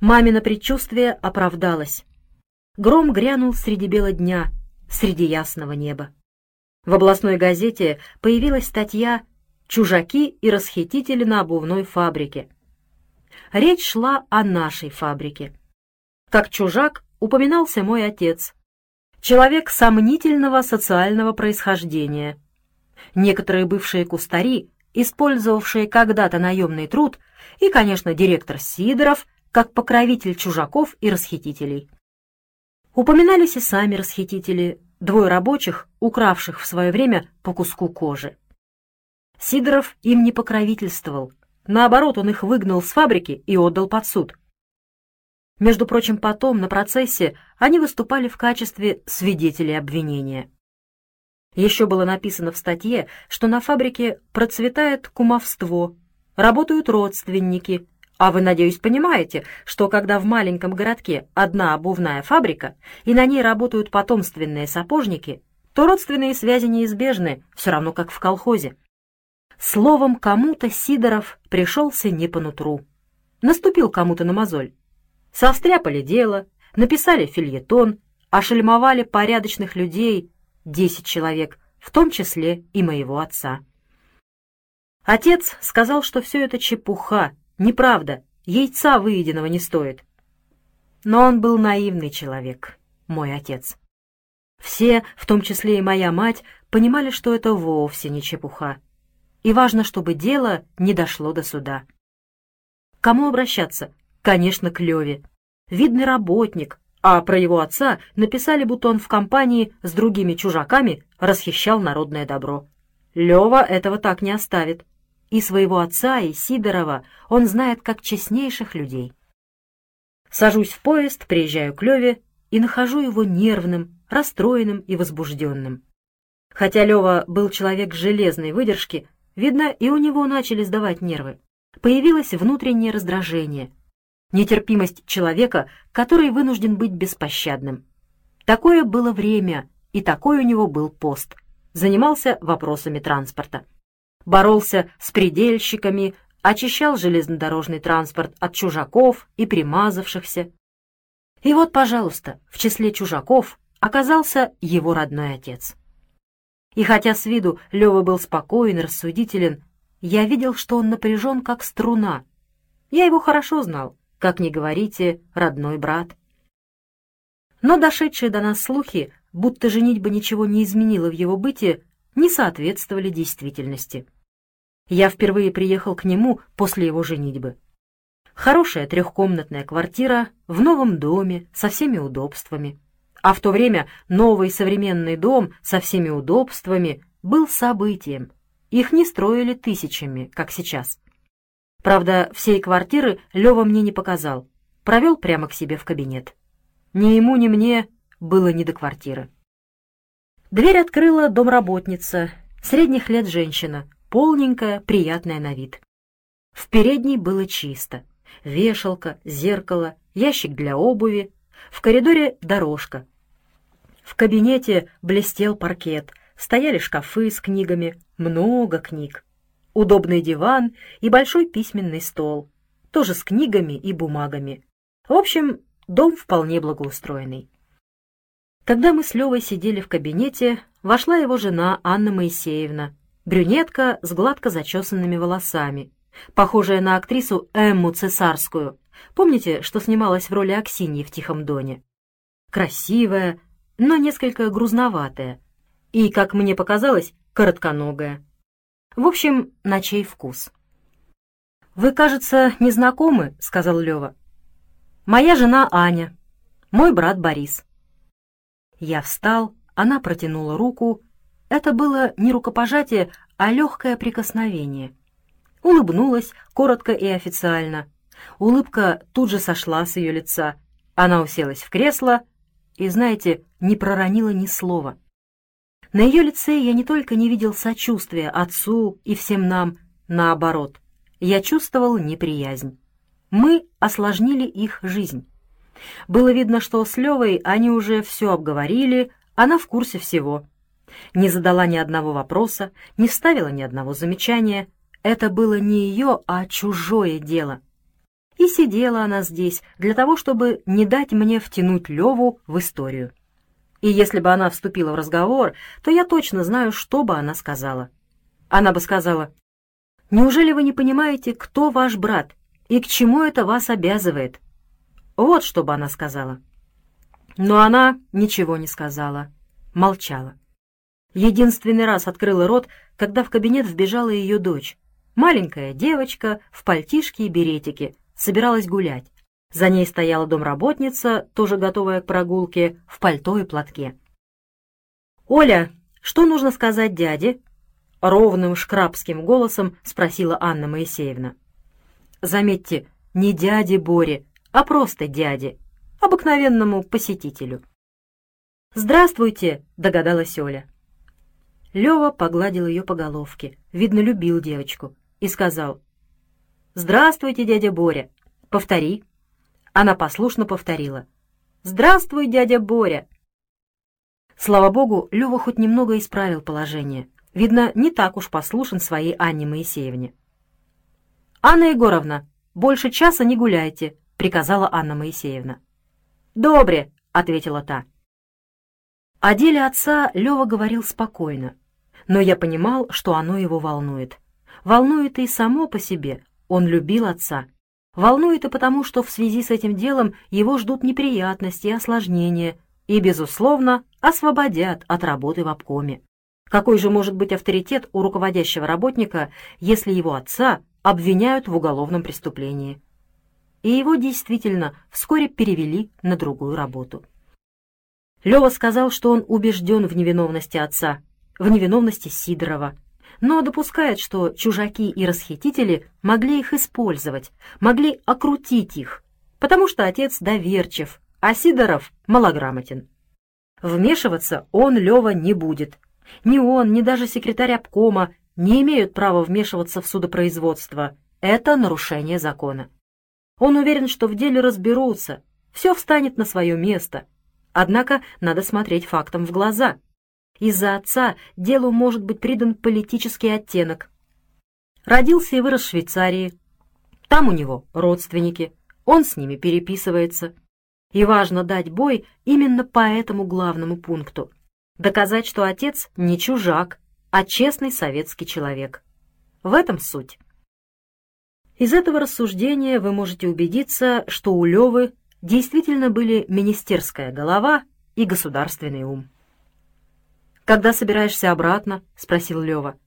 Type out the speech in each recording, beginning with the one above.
Мамино предчувствие оправдалось. Гром грянул среди бела дня, среди ясного неба. В областной газете появилась статья «Чужаки и расхитители на обувной фабрике». Речь шла о нашей фабрике. Как чужак упоминался мой отец, человек сомнительного социального происхождения. Некоторые бывшие кустари, использовавшие когда-то наемный труд, и, конечно, директор Сидоров, как покровитель чужаков и расхитителей. Упоминались и сами расхитители, двое рабочих, укравших в свое время по куску кожи. Сидоров им не покровительствовал, наоборот, он их выгнал с фабрики и отдал под суд. Между прочим, потом, на процессе, они выступали в качестве свидетелей обвинения. Еще было написано в статье, что на фабрике процветает кумовство, работают родственники, а вы, надеюсь, понимаете, что когда в маленьком городке одна обувная фабрика и на ней работают потомственные сапожники, то родственные связи неизбежны, все равно как в колхозе. Словом, кому-то Сидоров пришелся не по нутру. Наступил кому-то на мозоль. Состряпали дело, написали фильетон, ошельмовали порядочных людей, десять человек, в том числе и моего отца. Отец сказал, что все это чепуха, неправда, яйца выеденного не стоит. Но он был наивный человек, мой отец. Все, в том числе и моя мать, понимали, что это вовсе не чепуха. И важно, чтобы дело не дошло до суда. Кому обращаться? Конечно, к Леве. Видный работник, а про его отца написали, будто он в компании с другими чужаками расхищал народное добро. Лева этого так не оставит. И своего отца, и Сидорова он знает как честнейших людей. Сажусь в поезд, приезжаю к Леве и нахожу его нервным, расстроенным и возбужденным. Хотя Лева был человек железной выдержки, видно, и у него начали сдавать нервы. Появилось внутреннее раздражение, нетерпимость человека, который вынужден быть беспощадным. Такое было время, и такой у него был пост. Занимался вопросами транспорта. Боролся с предельщиками, очищал железнодорожный транспорт от чужаков и примазавшихся. И вот, пожалуйста, в числе чужаков оказался его родной отец. И хотя с виду Лёва был спокоен, рассудителен, я видел, что он напряжен, как струна. Я его хорошо знал, как ни говорите, родной брат. Но дошедшие до нас слухи, будто женитьба ничего не изменила в его быте, не соответствовали действительности. Я впервые приехал к нему после его женитьбы. Хорошая трехкомнатная квартира в новом доме со всеми удобствами. А в то время новый современный дом со всеми удобствами был событием. Их не строили тысячами, как сейчас. Правда, всей квартиры Лёва мне не показал. Провел прямо к себе в кабинет. Ни ему, ни мне было не до квартиры. Дверь открыла домработница, средних лет женщина, полненькая, приятная на вид. В передней было чисто. Вешалка, зеркало, ящик для обуви. В коридоре дорожка. В кабинете блестел паркет, стояли шкафы с книгами, много книг удобный диван и большой письменный стол, тоже с книгами и бумагами. В общем, дом вполне благоустроенный. Когда мы с Левой сидели в кабинете, вошла его жена Анна Моисеевна, брюнетка с гладко зачесанными волосами, похожая на актрису Эмму Цесарскую. Помните, что снималась в роли Аксиньи в «Тихом доне»? Красивая, но несколько грузноватая и, как мне показалось, коротконогая. В общем, на чей вкус. «Вы, кажется, не знакомы», — сказал Лева. «Моя жена Аня, мой брат Борис». Я встал, она протянула руку. Это было не рукопожатие, а легкое прикосновение. Улыбнулась коротко и официально. Улыбка тут же сошла с ее лица. Она уселась в кресло и, знаете, не проронила ни слова. На ее лице я не только не видел сочувствия отцу и всем нам, наоборот, я чувствовал неприязнь. Мы осложнили их жизнь. Было видно, что с Левой они уже все обговорили, она в курсе всего. Не задала ни одного вопроса, не вставила ни одного замечания. Это было не ее, а чужое дело. И сидела она здесь для того, чтобы не дать мне втянуть Леву в историю. И если бы она вступила в разговор, то я точно знаю, что бы она сказала. Она бы сказала, «Неужели вы не понимаете, кто ваш брат и к чему это вас обязывает?» Вот что бы она сказала. Но она ничего не сказала, молчала. Единственный раз открыла рот, когда в кабинет вбежала ее дочь. Маленькая девочка в пальтишке и беретике, собиралась гулять. За ней стояла домработница, тоже готовая к прогулке, в пальто и платке. «Оля, что нужно сказать дяде?» — ровным шкрабским голосом спросила Анна Моисеевна. Заметьте, не дяде Боре, а просто дяде, обыкновенному посетителю. «Здравствуйте!» — догадалась Оля. Лева погладил ее по головке, видно, любил девочку, и сказал, «Здравствуйте, дядя Боря! Повтори!» Она послушно повторила, «Здравствуй, дядя Боря!» Слава богу, Лева хоть немного исправил положение. Видно, не так уж послушен своей Анне Моисеевне. «Анна Егоровна, больше часа не гуляйте», — приказала Анна Моисеевна. «Добре», — ответила та. О деле отца Лева говорил спокойно, но я понимал, что оно его волнует. Волнует и само по себе, он любил отца. Волнует и потому, что в связи с этим делом его ждут неприятности и осложнения, и, безусловно, освободят от работы в обкоме. Какой же может быть авторитет у руководящего работника, если его отца обвиняют в уголовном преступлении? И его действительно вскоре перевели на другую работу. Лева сказал, что он убежден в невиновности отца, в невиновности Сидорова, но допускает, что чужаки и расхитители могли их использовать, могли окрутить их, потому что отец доверчив, а Сидоров малограмотен. Вмешиваться он, Лева, не будет. Ни он, ни даже секретарь обкома не имеют права вмешиваться в судопроизводство. Это нарушение закона. Он уверен, что в деле разберутся, все встанет на свое место — Однако надо смотреть фактам в глаза. Из-за отца делу может быть придан политический оттенок. Родился и вырос в Швейцарии. Там у него родственники, он с ними переписывается. И важно дать бой именно по этому главному пункту. Доказать, что отец не чужак, а честный советский человек. В этом суть. Из этого рассуждения вы можете убедиться, что у Левы действительно были министерская голова и государственный ум. «Когда собираешься обратно?» — спросил Лева.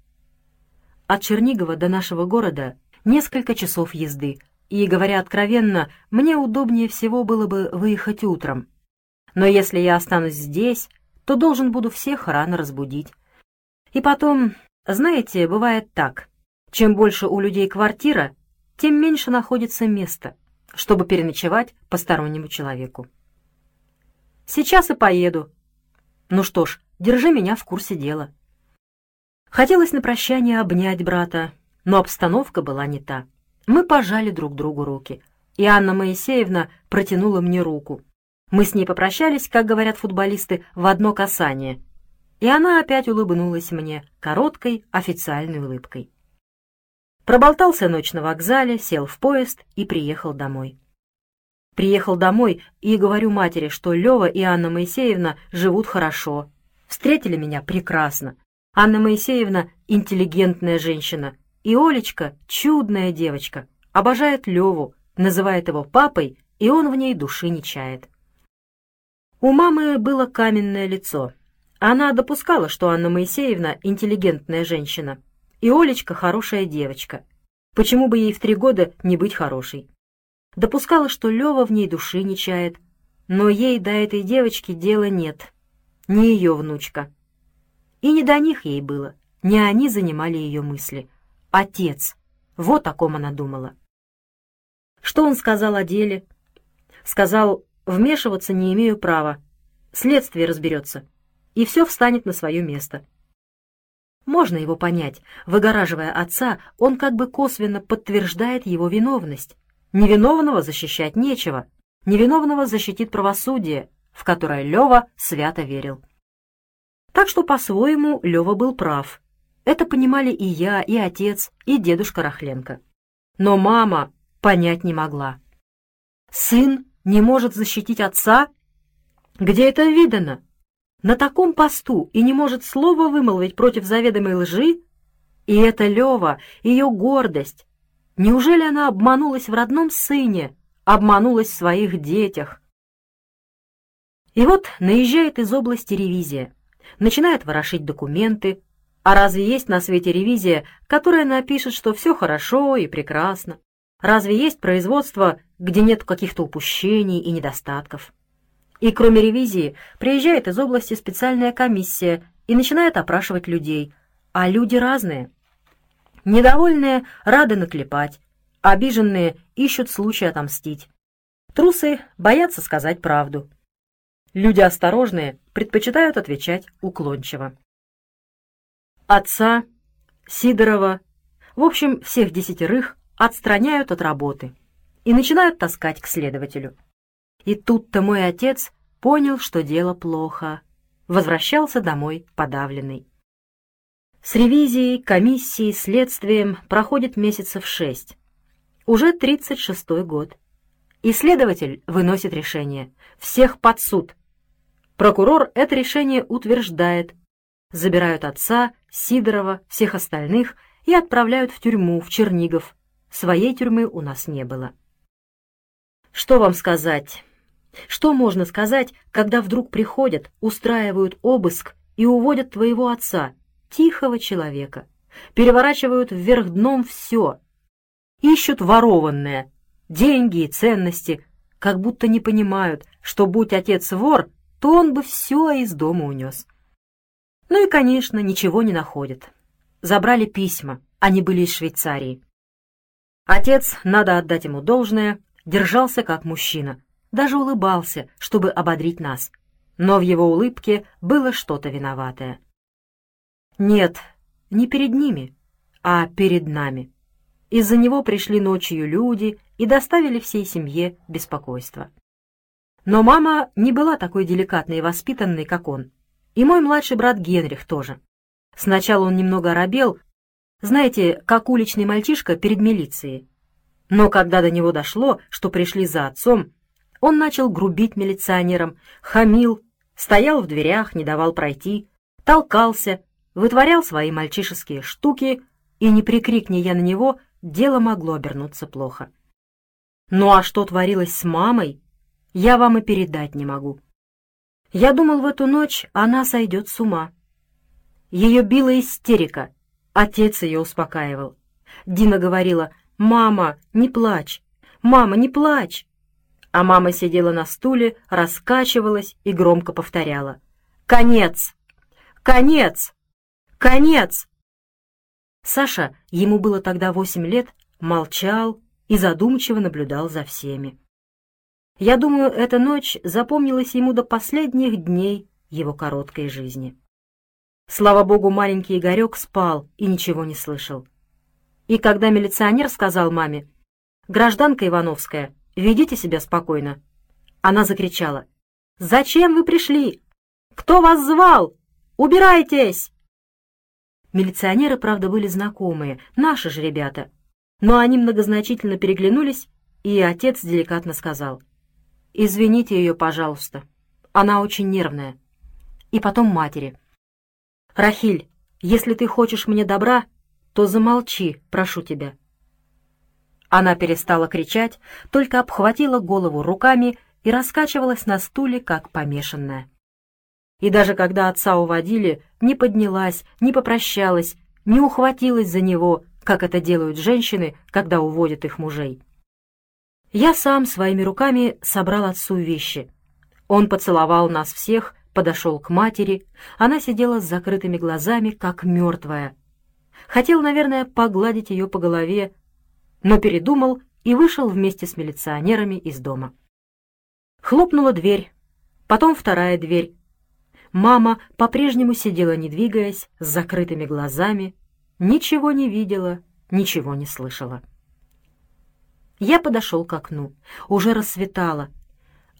«От Чернигова до нашего города несколько часов езды, и, говоря откровенно, мне удобнее всего было бы выехать утром. Но если я останусь здесь, то должен буду всех рано разбудить. И потом, знаете, бывает так. Чем больше у людей квартира, тем меньше находится места чтобы переночевать постороннему человеку. Сейчас и поеду. Ну что ж, держи меня в курсе дела. Хотелось на прощание обнять брата, но обстановка была не та. Мы пожали друг другу руки, и Анна Моисеевна протянула мне руку. Мы с ней попрощались, как говорят футболисты, в одно касание. И она опять улыбнулась мне короткой официальной улыбкой. Проболтался ночь на вокзале, сел в поезд и приехал домой. Приехал домой и говорю матери, что Лева и Анна Моисеевна живут хорошо. Встретили меня прекрасно. Анна Моисеевна — интеллигентная женщина, и Олечка — чудная девочка, обожает Леву, называет его папой, и он в ней души не чает. У мамы было каменное лицо. Она допускала, что Анна Моисеевна — интеллигентная женщина, и Олечка хорошая девочка. Почему бы ей в три года не быть хорошей? Допускала, что Лева в ней души не чает, но ей до этой девочки дела нет. Не ее внучка. И не до них ей было, не они занимали ее мысли. Отец. Вот о ком она думала. Что он сказал о деле? Сказал, вмешиваться не имею права. Следствие разберется, и все встанет на свое место. Можно его понять. Выгораживая отца, он как бы косвенно подтверждает его виновность. Невиновного защищать нечего. Невиновного защитит правосудие, в которое Лева свято верил. Так что, по-своему, Лева был прав. Это понимали и я, и отец, и дедушка Рахленко. Но мама, понять не могла. Сын не может защитить отца? Где это видано? На таком посту и не может слова вымолвить против заведомой лжи? И это Лева, ее гордость. Неужели она обманулась в родном сыне, обманулась в своих детях? И вот наезжает из области ревизия, начинает ворошить документы. А разве есть на свете ревизия, которая напишет, что все хорошо и прекрасно? Разве есть производство, где нет каких-то упущений и недостатков? И кроме ревизии приезжает из области специальная комиссия и начинает опрашивать людей. А люди разные. Недовольные рады наклепать, обиженные ищут случай отомстить. Трусы боятся сказать правду. Люди осторожные предпочитают отвечать уклончиво. Отца, Сидорова, в общем, всех десятерых отстраняют от работы и начинают таскать к следователю. И тут-то мой отец понял, что дело плохо. Возвращался домой подавленный. С ревизией, комиссией, следствием проходит месяцев шесть. Уже 36-й год. И следователь выносит решение. Всех под суд. Прокурор это решение утверждает. Забирают отца, Сидорова, всех остальных и отправляют в тюрьму, в Чернигов. Своей тюрьмы у нас не было. Что вам сказать? Что можно сказать, когда вдруг приходят, устраивают обыск и уводят твоего отца, тихого человека, переворачивают вверх дном все, ищут ворованное, деньги и ценности, как будто не понимают, что будь отец вор, то он бы все из дома унес. Ну и, конечно, ничего не находят. Забрали письма, они были из Швейцарии. Отец, надо отдать ему должное, держался как мужчина, даже улыбался, чтобы ободрить нас. Но в его улыбке было что-то виноватое. Нет, не перед ними, а перед нами. Из-за него пришли ночью люди и доставили всей семье беспокойство. Но мама не была такой деликатной и воспитанной, как он. И мой младший брат Генрих тоже. Сначала он немного оробел, знаете, как уличный мальчишка перед милицией. Но когда до него дошло, что пришли за отцом, он начал грубить милиционерам, хамил, стоял в дверях, не давал пройти, толкался, вытворял свои мальчишеские штуки, и не прикрикни я на него, дело могло обернуться плохо. Ну а что творилось с мамой, я вам и передать не могу. Я думал, в эту ночь она сойдет с ума. Ее била истерика, отец ее успокаивал. Дина говорила, «Мама, не плачь! Мама, не плачь!» А мама сидела на стуле, раскачивалась и громко повторяла. «Конец! Конец! Конец!» Саша, ему было тогда восемь лет, молчал и задумчиво наблюдал за всеми. Я думаю, эта ночь запомнилась ему до последних дней его короткой жизни. Слава богу, маленький Игорек спал и ничего не слышал. И когда милиционер сказал маме, «Гражданка Ивановская, ведите себя спокойно», она закричала, «Зачем вы пришли? Кто вас звал? Убирайтесь!» Милиционеры, правда, были знакомые, наши же ребята, но они многозначительно переглянулись, и отец деликатно сказал, «Извините ее, пожалуйста, она очень нервная». И потом матери, «Рахиль, если ты хочешь мне добра, то замолчи, прошу тебя». Она перестала кричать, только обхватила голову руками и раскачивалась на стуле, как помешанная. И даже когда отца уводили, не поднялась, не попрощалась, не ухватилась за него, как это делают женщины, когда уводят их мужей. Я сам своими руками собрал отцу вещи. Он поцеловал нас всех, подошел к матери. Она сидела с закрытыми глазами, как мертвая, Хотел, наверное, погладить ее по голове, но передумал и вышел вместе с милиционерами из дома. Хлопнула дверь, потом вторая дверь. Мама по-прежнему сидела, не двигаясь, с закрытыми глазами, ничего не видела, ничего не слышала. Я подошел к окну. Уже рассветало.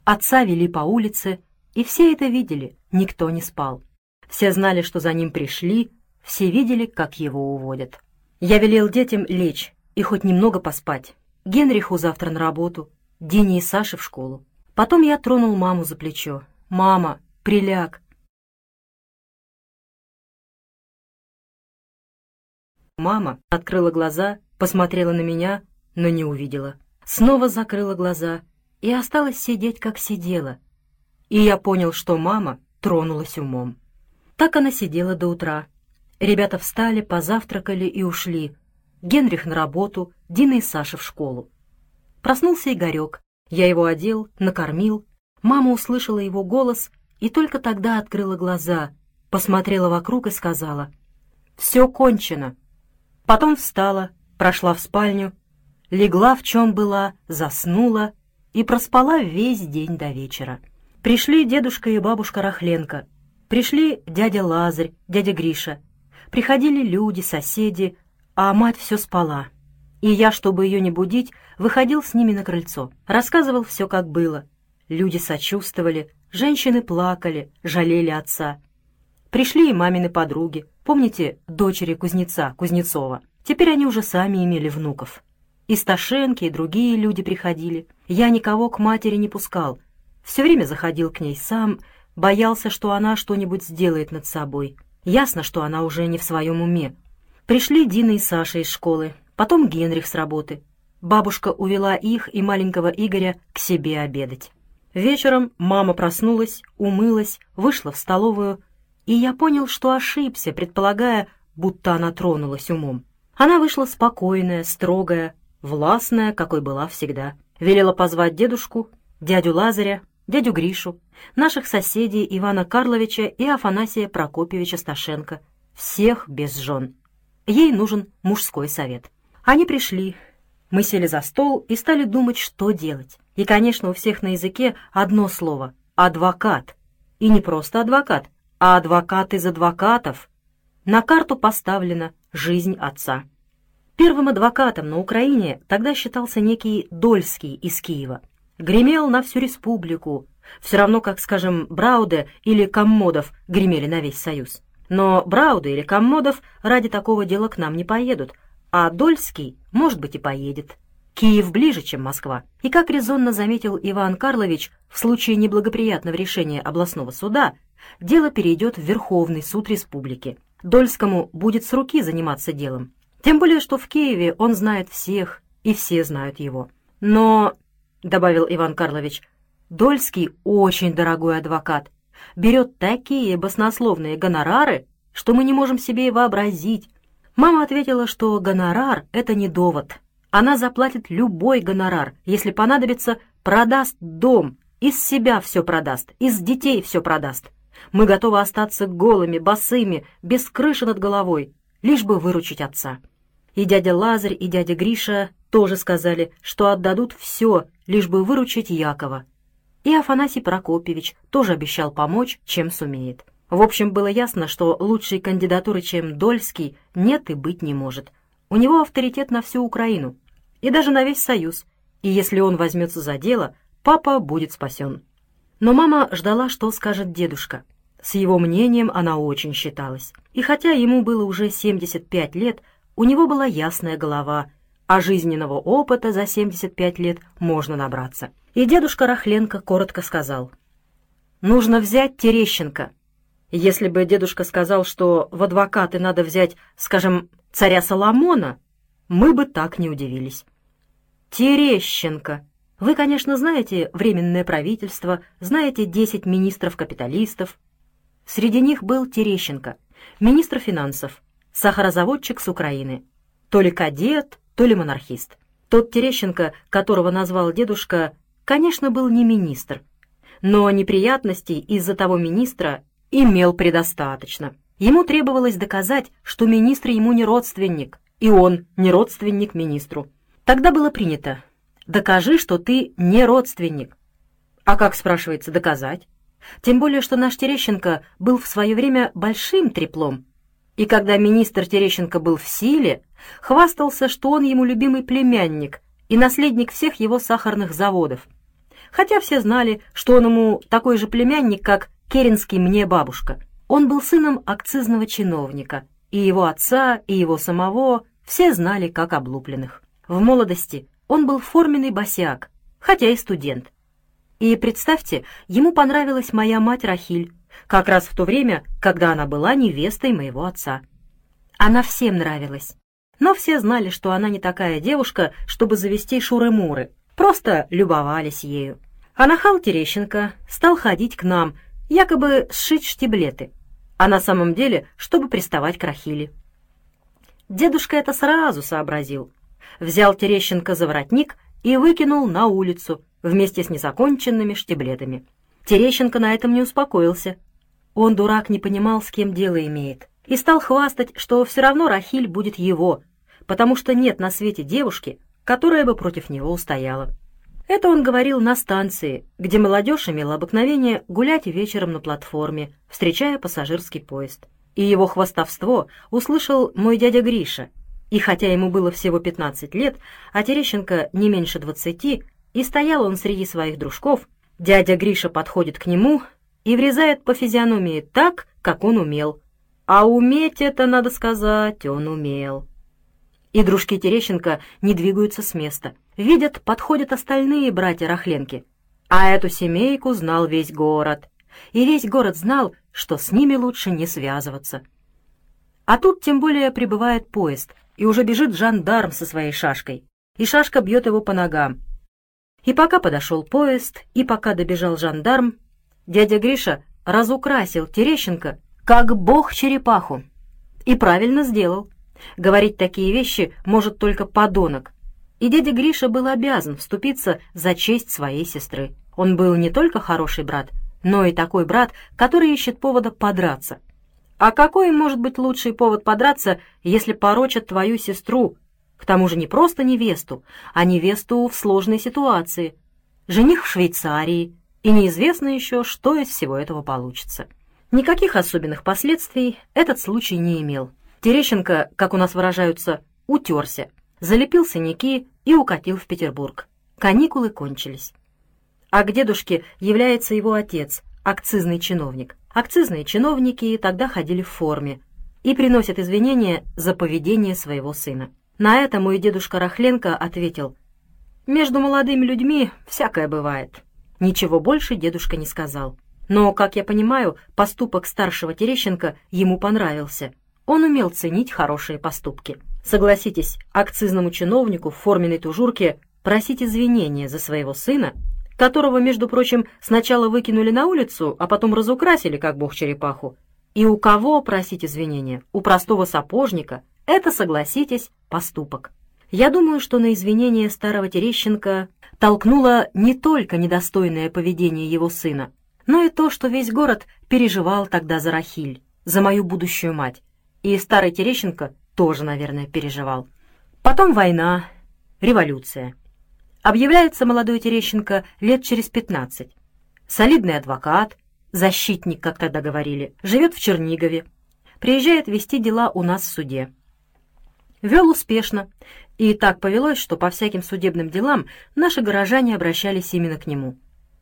Отца вели по улице, и все это видели, никто не спал. Все знали, что за ним пришли, все видели, как его уводят. Я велел детям лечь и хоть немного поспать. Генриху завтра на работу, Дине и Саше в школу. Потом я тронул маму за плечо. «Мама, приляг!» Мама открыла глаза, посмотрела на меня, но не увидела. Снова закрыла глаза и осталась сидеть, как сидела. И я понял, что мама тронулась умом. Так она сидела до утра. Ребята встали, позавтракали и ушли. Генрих на работу, Дина и Саша в школу. Проснулся Игорек. Я его одел, накормил. Мама услышала его голос и только тогда открыла глаза, посмотрела вокруг и сказала «Все кончено». Потом встала, прошла в спальню, легла в чем была, заснула и проспала весь день до вечера. Пришли дедушка и бабушка Рахленко, пришли дядя Лазарь, дядя Гриша, приходили люди, соседи, а мать все спала. И я, чтобы ее не будить, выходил с ними на крыльцо, рассказывал все, как было. Люди сочувствовали, женщины плакали, жалели отца. Пришли и мамины подруги, помните, дочери кузнеца, Кузнецова. Теперь они уже сами имели внуков. И Сташенки, и другие люди приходили. Я никого к матери не пускал. Все время заходил к ней сам, боялся, что она что-нибудь сделает над собой. Ясно, что она уже не в своем уме. Пришли Дина и Саша из школы, потом Генрих с работы. Бабушка увела их и маленького Игоря к себе обедать. Вечером мама проснулась, умылась, вышла в столовую, и я понял, что ошибся, предполагая, будто она тронулась умом. Она вышла спокойная, строгая, властная, какой была всегда. Велела позвать дедушку, дядю Лазаря, дядю Гришу, наших соседей Ивана Карловича и Афанасия Прокопьевича Сташенко. Всех без жен. Ей нужен мужской совет. Они пришли. Мы сели за стол и стали думать, что делать. И, конечно, у всех на языке одно слово — адвокат. И не просто адвокат, а адвокат из адвокатов. На карту поставлена жизнь отца. Первым адвокатом на Украине тогда считался некий Дольский из Киева. Гремел на всю республику, все равно как, скажем, Брауде или Коммодов гремели на весь Союз. Но Брауде или Коммодов ради такого дела к нам не поедут, а Дольский, может быть, и поедет. Киев ближе, чем Москва. И, как резонно заметил Иван Карлович, в случае неблагоприятного решения областного суда дело перейдет в Верховный суд республики. Дольскому будет с руки заниматься делом. Тем более, что в Киеве он знает всех, и все знают его. Но, — добавил Иван Карлович, — Дольский очень дорогой адвокат. Берет такие баснословные гонорары, что мы не можем себе и вообразить. Мама ответила, что гонорар — это не довод. Она заплатит любой гонорар, если понадобится, продаст дом, из себя все продаст, из детей все продаст. Мы готовы остаться голыми, босыми, без крыши над головой, лишь бы выручить отца. И дядя Лазарь, и дядя Гриша тоже сказали, что отдадут все, лишь бы выручить Якова. И Афанасий Прокопьевич тоже обещал помочь, чем сумеет. В общем, было ясно, что лучшей кандидатуры, чем Дольский, нет и быть не может. У него авторитет на всю Украину и даже на весь Союз, и если он возьмется за дело, папа будет спасен. Но мама ждала, что скажет дедушка. С его мнением она очень считалась. И хотя ему было уже 75 лет, у него была ясная голова, а жизненного опыта за 75 лет можно набраться. И дедушка Рахленко коротко сказал, «Нужно взять Терещенко». Если бы дедушка сказал, что в адвокаты надо взять, скажем, царя Соломона, мы бы так не удивились. Терещенко. Вы, конечно, знаете Временное правительство, знаете 10 министров-капиталистов. Среди них был Терещенко, министр финансов, сахарозаводчик с Украины. То ли кадет, то ли монархист. Тот Терещенко, которого назвал дедушка, конечно, был не министр, но неприятностей из-за того министра имел предостаточно. Ему требовалось доказать, что министр ему не родственник, и он не родственник министру. Тогда было принято. Докажи, что ты не родственник. А как, спрашивается, доказать? Тем более, что наш Терещенко был в свое время большим треплом. И когда министр Терещенко был в силе, хвастался, что он ему любимый племянник и наследник всех его сахарных заводов. Хотя все знали, что он ему такой же племянник, как Керенский мне бабушка. Он был сыном акцизного чиновника, и его отца, и его самого все знали как облупленных. В молодости он был форменный босяк, хотя и студент. И представьте, ему понравилась моя мать Рахиль, как раз в то время, когда она была невестой моего отца. Она всем нравилась. Но все знали, что она не такая девушка, чтобы завести шуры-муры. Просто любовались ею. А нахал Терещенко стал ходить к нам, якобы сшить штиблеты, а на самом деле, чтобы приставать к Рахиле. Дедушка это сразу сообразил. Взял Терещенко за воротник и выкинул на улицу вместе с незаконченными штиблетами. Терещенко на этом не успокоился. Он, дурак, не понимал, с кем дело имеет, и стал хвастать, что все равно Рахиль будет его, потому что нет на свете девушки, которая бы против него устояла. Это он говорил на станции, где молодежь имела обыкновение гулять вечером на платформе, встречая пассажирский поезд. И его хвастовство услышал мой дядя Гриша, и хотя ему было всего 15 лет, а Терещенко не меньше 20, и стоял он среди своих дружков, дядя Гриша подходит к нему и врезает по физиономии так, как он умел. А уметь это, надо сказать, он умел. И дружки Терещенко не двигаются с места. Видят, подходят остальные братья Рахленки. А эту семейку знал весь город. И весь город знал, что с ними лучше не связываться. А тут тем более прибывает поезд, и уже бежит жандарм со своей шашкой. И шашка бьет его по ногам. И пока подошел поезд, и пока добежал жандарм, дядя Гриша разукрасил Терещенко, как бог черепаху. И правильно сделал. Говорить такие вещи может только подонок. И дядя Гриша был обязан вступиться за честь своей сестры. Он был не только хороший брат, но и такой брат, который ищет повода подраться. А какой может быть лучший повод подраться, если порочат твою сестру, к тому же не просто невесту, а невесту в сложной ситуации. Жених в Швейцарии, и неизвестно еще, что из всего этого получится. Никаких особенных последствий этот случай не имел. Терещенко, как у нас выражаются, утерся, залепил синяки и укатил в Петербург. Каникулы кончились. А к дедушке является его отец, акцизный чиновник. Акцизные чиновники тогда ходили в форме и приносят извинения за поведение своего сына. На это мой дедушка Рахленко ответил, «Между молодыми людьми всякое бывает». Ничего больше дедушка не сказал. Но, как я понимаю, поступок старшего Терещенко ему понравился. Он умел ценить хорошие поступки. Согласитесь, акцизному чиновнику в форменной тужурке просить извинения за своего сына, которого, между прочим, сначала выкинули на улицу, а потом разукрасили, как бог черепаху. И у кого просить извинения? У простого сапожника, это, согласитесь, поступок. Я думаю, что на извинение старого Терещенко толкнуло не только недостойное поведение его сына, но и то, что весь город переживал тогда за Рахиль, за мою будущую мать. И старый Терещенко тоже, наверное, переживал. Потом война, революция. Объявляется молодой Терещенко лет через пятнадцать. Солидный адвокат, защитник, как тогда говорили, живет в Чернигове, приезжает вести дела у нас в суде. Вел успешно, и так повелось, что по всяким судебным делам наши горожане обращались именно к нему.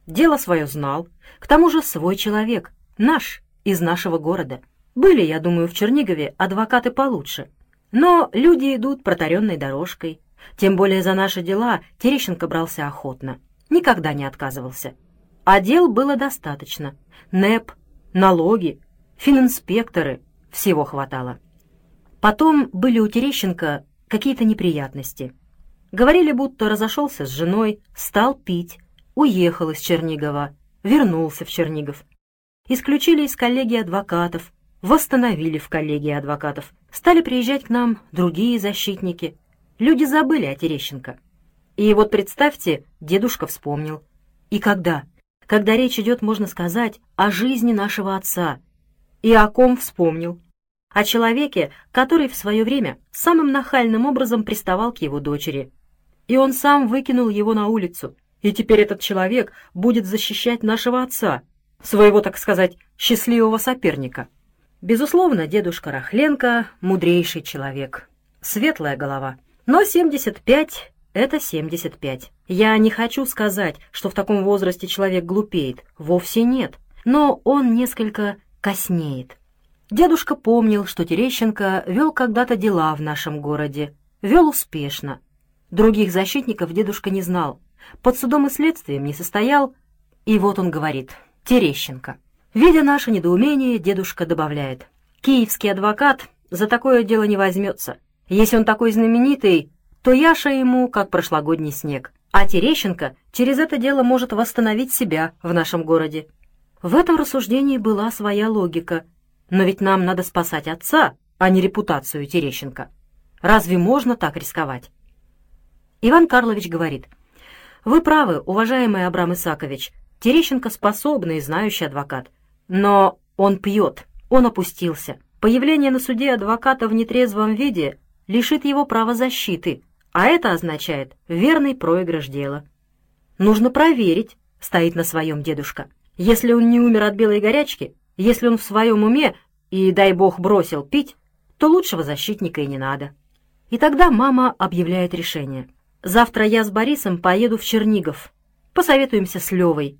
Дело свое знал, к тому же свой человек, наш, из нашего города. Были, я думаю, в Чернигове адвокаты получше. Но люди идут протаренной дорожкой. Тем более за наши дела Терещенко брался охотно. Никогда не отказывался. А дел было достаточно. НЭП, налоги, фининспекторы, всего хватало. Потом были у Терещенко какие-то неприятности. Говорили, будто разошелся с женой, стал пить, уехал из Чернигова, вернулся в Чернигов. Исключили из коллегии адвокатов, восстановили в коллегии адвокатов. Стали приезжать к нам другие защитники. Люди забыли о Терещенко. И вот представьте, дедушка вспомнил. И когда? Когда речь идет, можно сказать, о жизни нашего отца. И о ком вспомнил? о человеке, который в свое время самым нахальным образом приставал к его дочери. И он сам выкинул его на улицу. И теперь этот человек будет защищать нашего отца, своего, так сказать, счастливого соперника. Безусловно, дедушка Рахленко — мудрейший человек. Светлая голова. Но 75 — это 75. Я не хочу сказать, что в таком возрасте человек глупеет. Вовсе нет. Но он несколько коснеет. Дедушка помнил, что Терещенко вел когда-то дела в нашем городе, вел успешно. Других защитников дедушка не знал. Под судом и следствием не состоял. И вот он говорит. Терещенко. Видя наше недоумение, дедушка добавляет. Киевский адвокат за такое дело не возьмется. Если он такой знаменитый, то Яша ему как прошлогодний снег. А Терещенко через это дело может восстановить себя в нашем городе. В этом рассуждении была своя логика. Но ведь нам надо спасать отца, а не репутацию Терещенко. Разве можно так рисковать? Иван Карлович говорит, «Вы правы, уважаемый Абрам Исакович, Терещенко способный и знающий адвокат. Но он пьет, он опустился. Появление на суде адвоката в нетрезвом виде лишит его права защиты, а это означает верный проигрыш дела. Нужно проверить, стоит на своем дедушка. Если он не умер от белой горячки, если он в своем уме и, дай бог, бросил пить, то лучшего защитника и не надо. И тогда мама объявляет решение. Завтра я с Борисом поеду в Чернигов. Посоветуемся с Левой.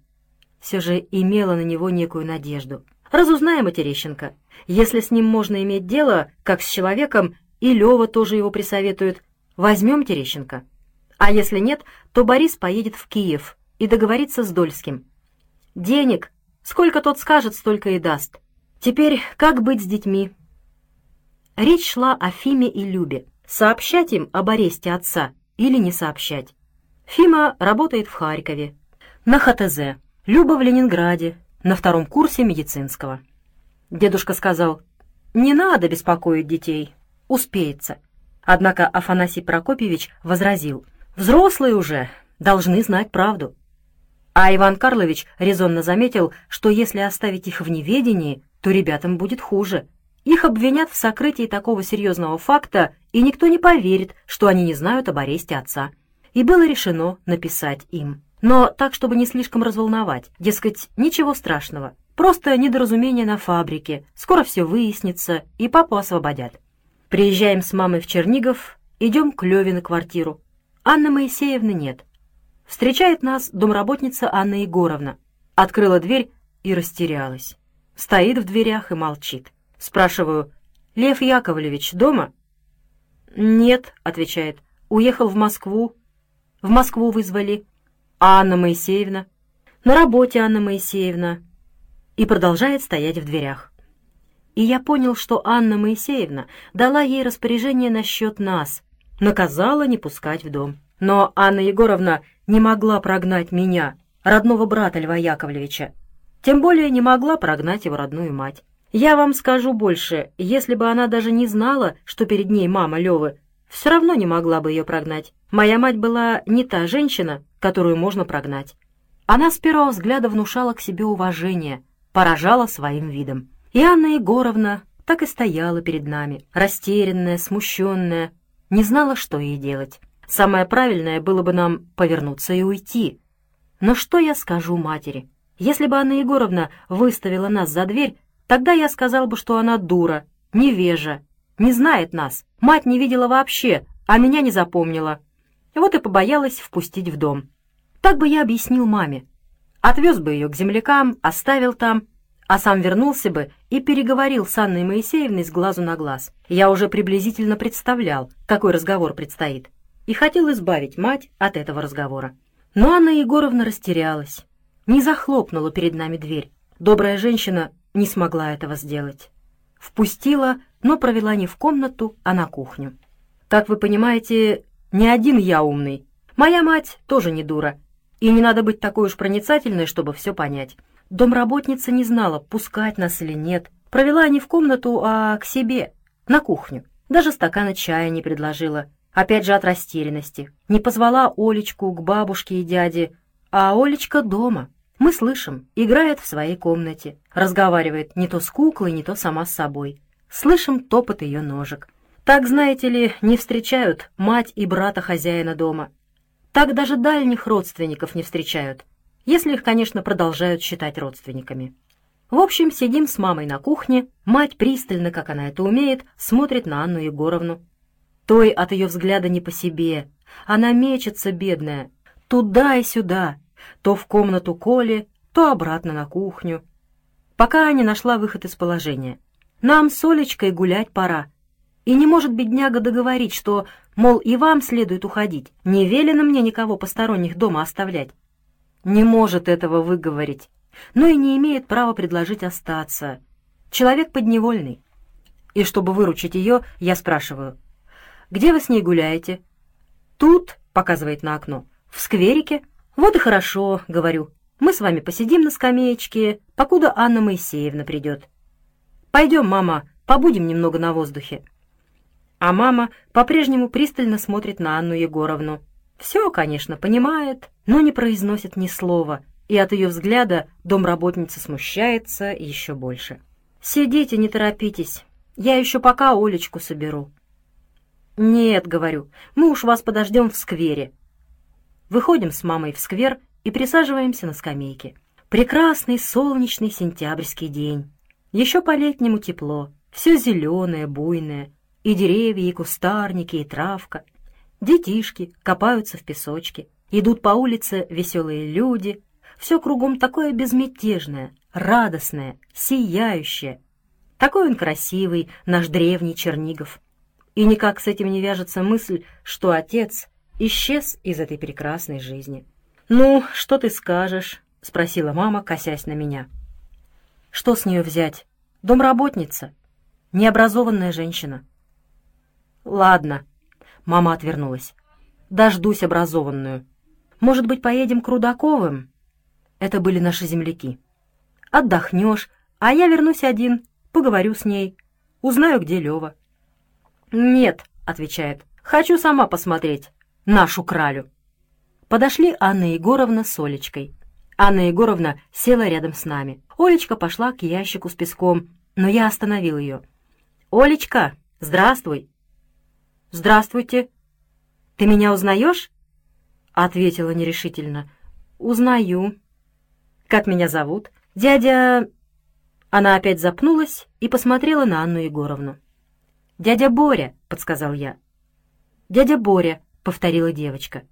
Все же имела на него некую надежду. Разузнаем о Терещенко. Если с ним можно иметь дело, как с человеком, и Лева тоже его присоветует, возьмем Терещенко. А если нет, то Борис поедет в Киев и договорится с Дольским. Денег, сколько тот скажет, столько и даст. Теперь как быть с детьми? Речь шла о Фиме и Любе. Сообщать им об аресте отца или не сообщать. Фима работает в Харькове, на ХТЗ, Люба в Ленинграде, на втором курсе медицинского. Дедушка сказал, «Не надо беспокоить детей, успеется». Однако Афанасий Прокопьевич возразил, «Взрослые уже, должны знать правду». А Иван Карлович резонно заметил, что если оставить их в неведении, то ребятам будет хуже. Их обвинят в сокрытии такого серьезного факта, и никто не поверит, что они не знают об аресте отца. И было решено написать им. Но так, чтобы не слишком разволновать. Дескать, ничего страшного. Просто недоразумение на фабрике. Скоро все выяснится, и папу освободят. Приезжаем с мамой в Чернигов, идем к Леве на квартиру. Анны Моисеевны нет. Встречает нас домработница Анна Егоровна. Открыла дверь и растерялась. Стоит в дверях и молчит. Спрашиваю, «Лев Яковлевич дома?» «Нет», — отвечает, — «уехал в Москву». «В Москву вызвали». «А Анна Моисеевна?» «На работе Анна Моисеевна». И продолжает стоять в дверях. И я понял, что Анна Моисеевна дала ей распоряжение насчет нас, наказала не пускать в дом. Но Анна Егоровна не могла прогнать меня, родного брата Льва Яковлевича, тем более не могла прогнать его родную мать. Я вам скажу больше, если бы она даже не знала, что перед ней мама Левы, все равно не могла бы ее прогнать. Моя мать была не та женщина, которую можно прогнать. Она с первого взгляда внушала к себе уважение, поражала своим видом. И Анна Егоровна так и стояла перед нами, растерянная, смущенная, не знала, что ей делать. Самое правильное было бы нам повернуться и уйти. Но что я скажу матери? Если бы Анна Егоровна выставила нас за дверь, Тогда я сказал бы, что она дура, невежа, не знает нас, мать не видела вообще, а меня не запомнила. Вот и побоялась впустить в дом. Так бы я объяснил маме. Отвез бы ее к землякам, оставил там, а сам вернулся бы и переговорил с Анной Моисеевной с глазу на глаз. Я уже приблизительно представлял, какой разговор предстоит, и хотел избавить мать от этого разговора. Но Анна Егоровна растерялась, не захлопнула перед нами дверь. Добрая женщина не смогла этого сделать. Впустила, но провела не в комнату, а на кухню. Как вы понимаете, не один я умный. Моя мать тоже не дура. И не надо быть такой уж проницательной, чтобы все понять. Домработница не знала, пускать нас или нет. Провела не в комнату, а к себе, на кухню. Даже стакана чая не предложила. Опять же от растерянности. Не позвала Олечку к бабушке и дяде, а Олечка дома. Мы слышим, играет в своей комнате, разговаривает не то с куклой, не то сама с собой. Слышим топот ее ножек. Так, знаете ли, не встречают мать и брата хозяина дома. Так даже дальних родственников не встречают, если их, конечно, продолжают считать родственниками. В общем, сидим с мамой на кухне, мать пристально, как она это умеет, смотрит на Анну Егоровну. Той от ее взгляда не по себе. Она мечется, бедная, туда и сюда, то в комнату Коли, то обратно на кухню, пока не нашла выход из положения. Нам с Олечкой гулять пора. И не может бедняга договорить, что, мол, и вам следует уходить. Не велено мне никого посторонних дома оставлять. Не может этого выговорить, но и не имеет права предложить остаться. Человек подневольный. И чтобы выручить ее, я спрашиваю, «Где вы с ней гуляете?» «Тут», — показывает на окно, — «в скверике». «Вот и хорошо», — говорю, «мы с вами посидим на скамеечке, покуда Анна Моисеевна придет». «Пойдем, мама, побудем немного на воздухе». А мама по-прежнему пристально смотрит на Анну Егоровну. Все, конечно, понимает, но не произносит ни слова, и от ее взгляда домработница смущается еще больше. «Сидите, не торопитесь, я еще пока Олечку соберу». «Нет», — говорю, — «мы уж вас подождем в сквере». Выходим с мамой в сквер и присаживаемся на скамейке. Прекрасный солнечный сентябрьский день. Еще по-летнему тепло, все зеленое, буйное, и деревья, и кустарники, и травка. Детишки копаются в песочке, идут по улице веселые люди. Все кругом такое безмятежное, радостное, сияющее. Такой он красивый, наш древний Чернигов. И никак с этим не вяжется мысль, что отец исчез из этой прекрасной жизни. «Ну, что ты скажешь?» — спросила мама, косясь на меня. «Что с нее взять? Домработница, необразованная женщина. Ладно, мама отвернулась. Дождусь образованную. Может быть, поедем к Рудаковым? Это были наши земляки. Отдохнешь, а я вернусь один, поговорю с ней, узнаю, где Лева. Нет, отвечает, хочу сама посмотреть нашу кралю. Подошли Анна Егоровна с Олечкой. Анна Егоровна села рядом с нами. Олечка пошла к ящику с песком, но я остановил ее. «Олечка, здравствуй!» «Здравствуйте! Ты меня узнаешь?» Ответила нерешительно. «Узнаю. Как меня зовут?» «Дядя...» Она опять запнулась и посмотрела на Анну Егоровну. «Дядя Боря», — подсказал я. «Дядя Боря», — повторила девочка.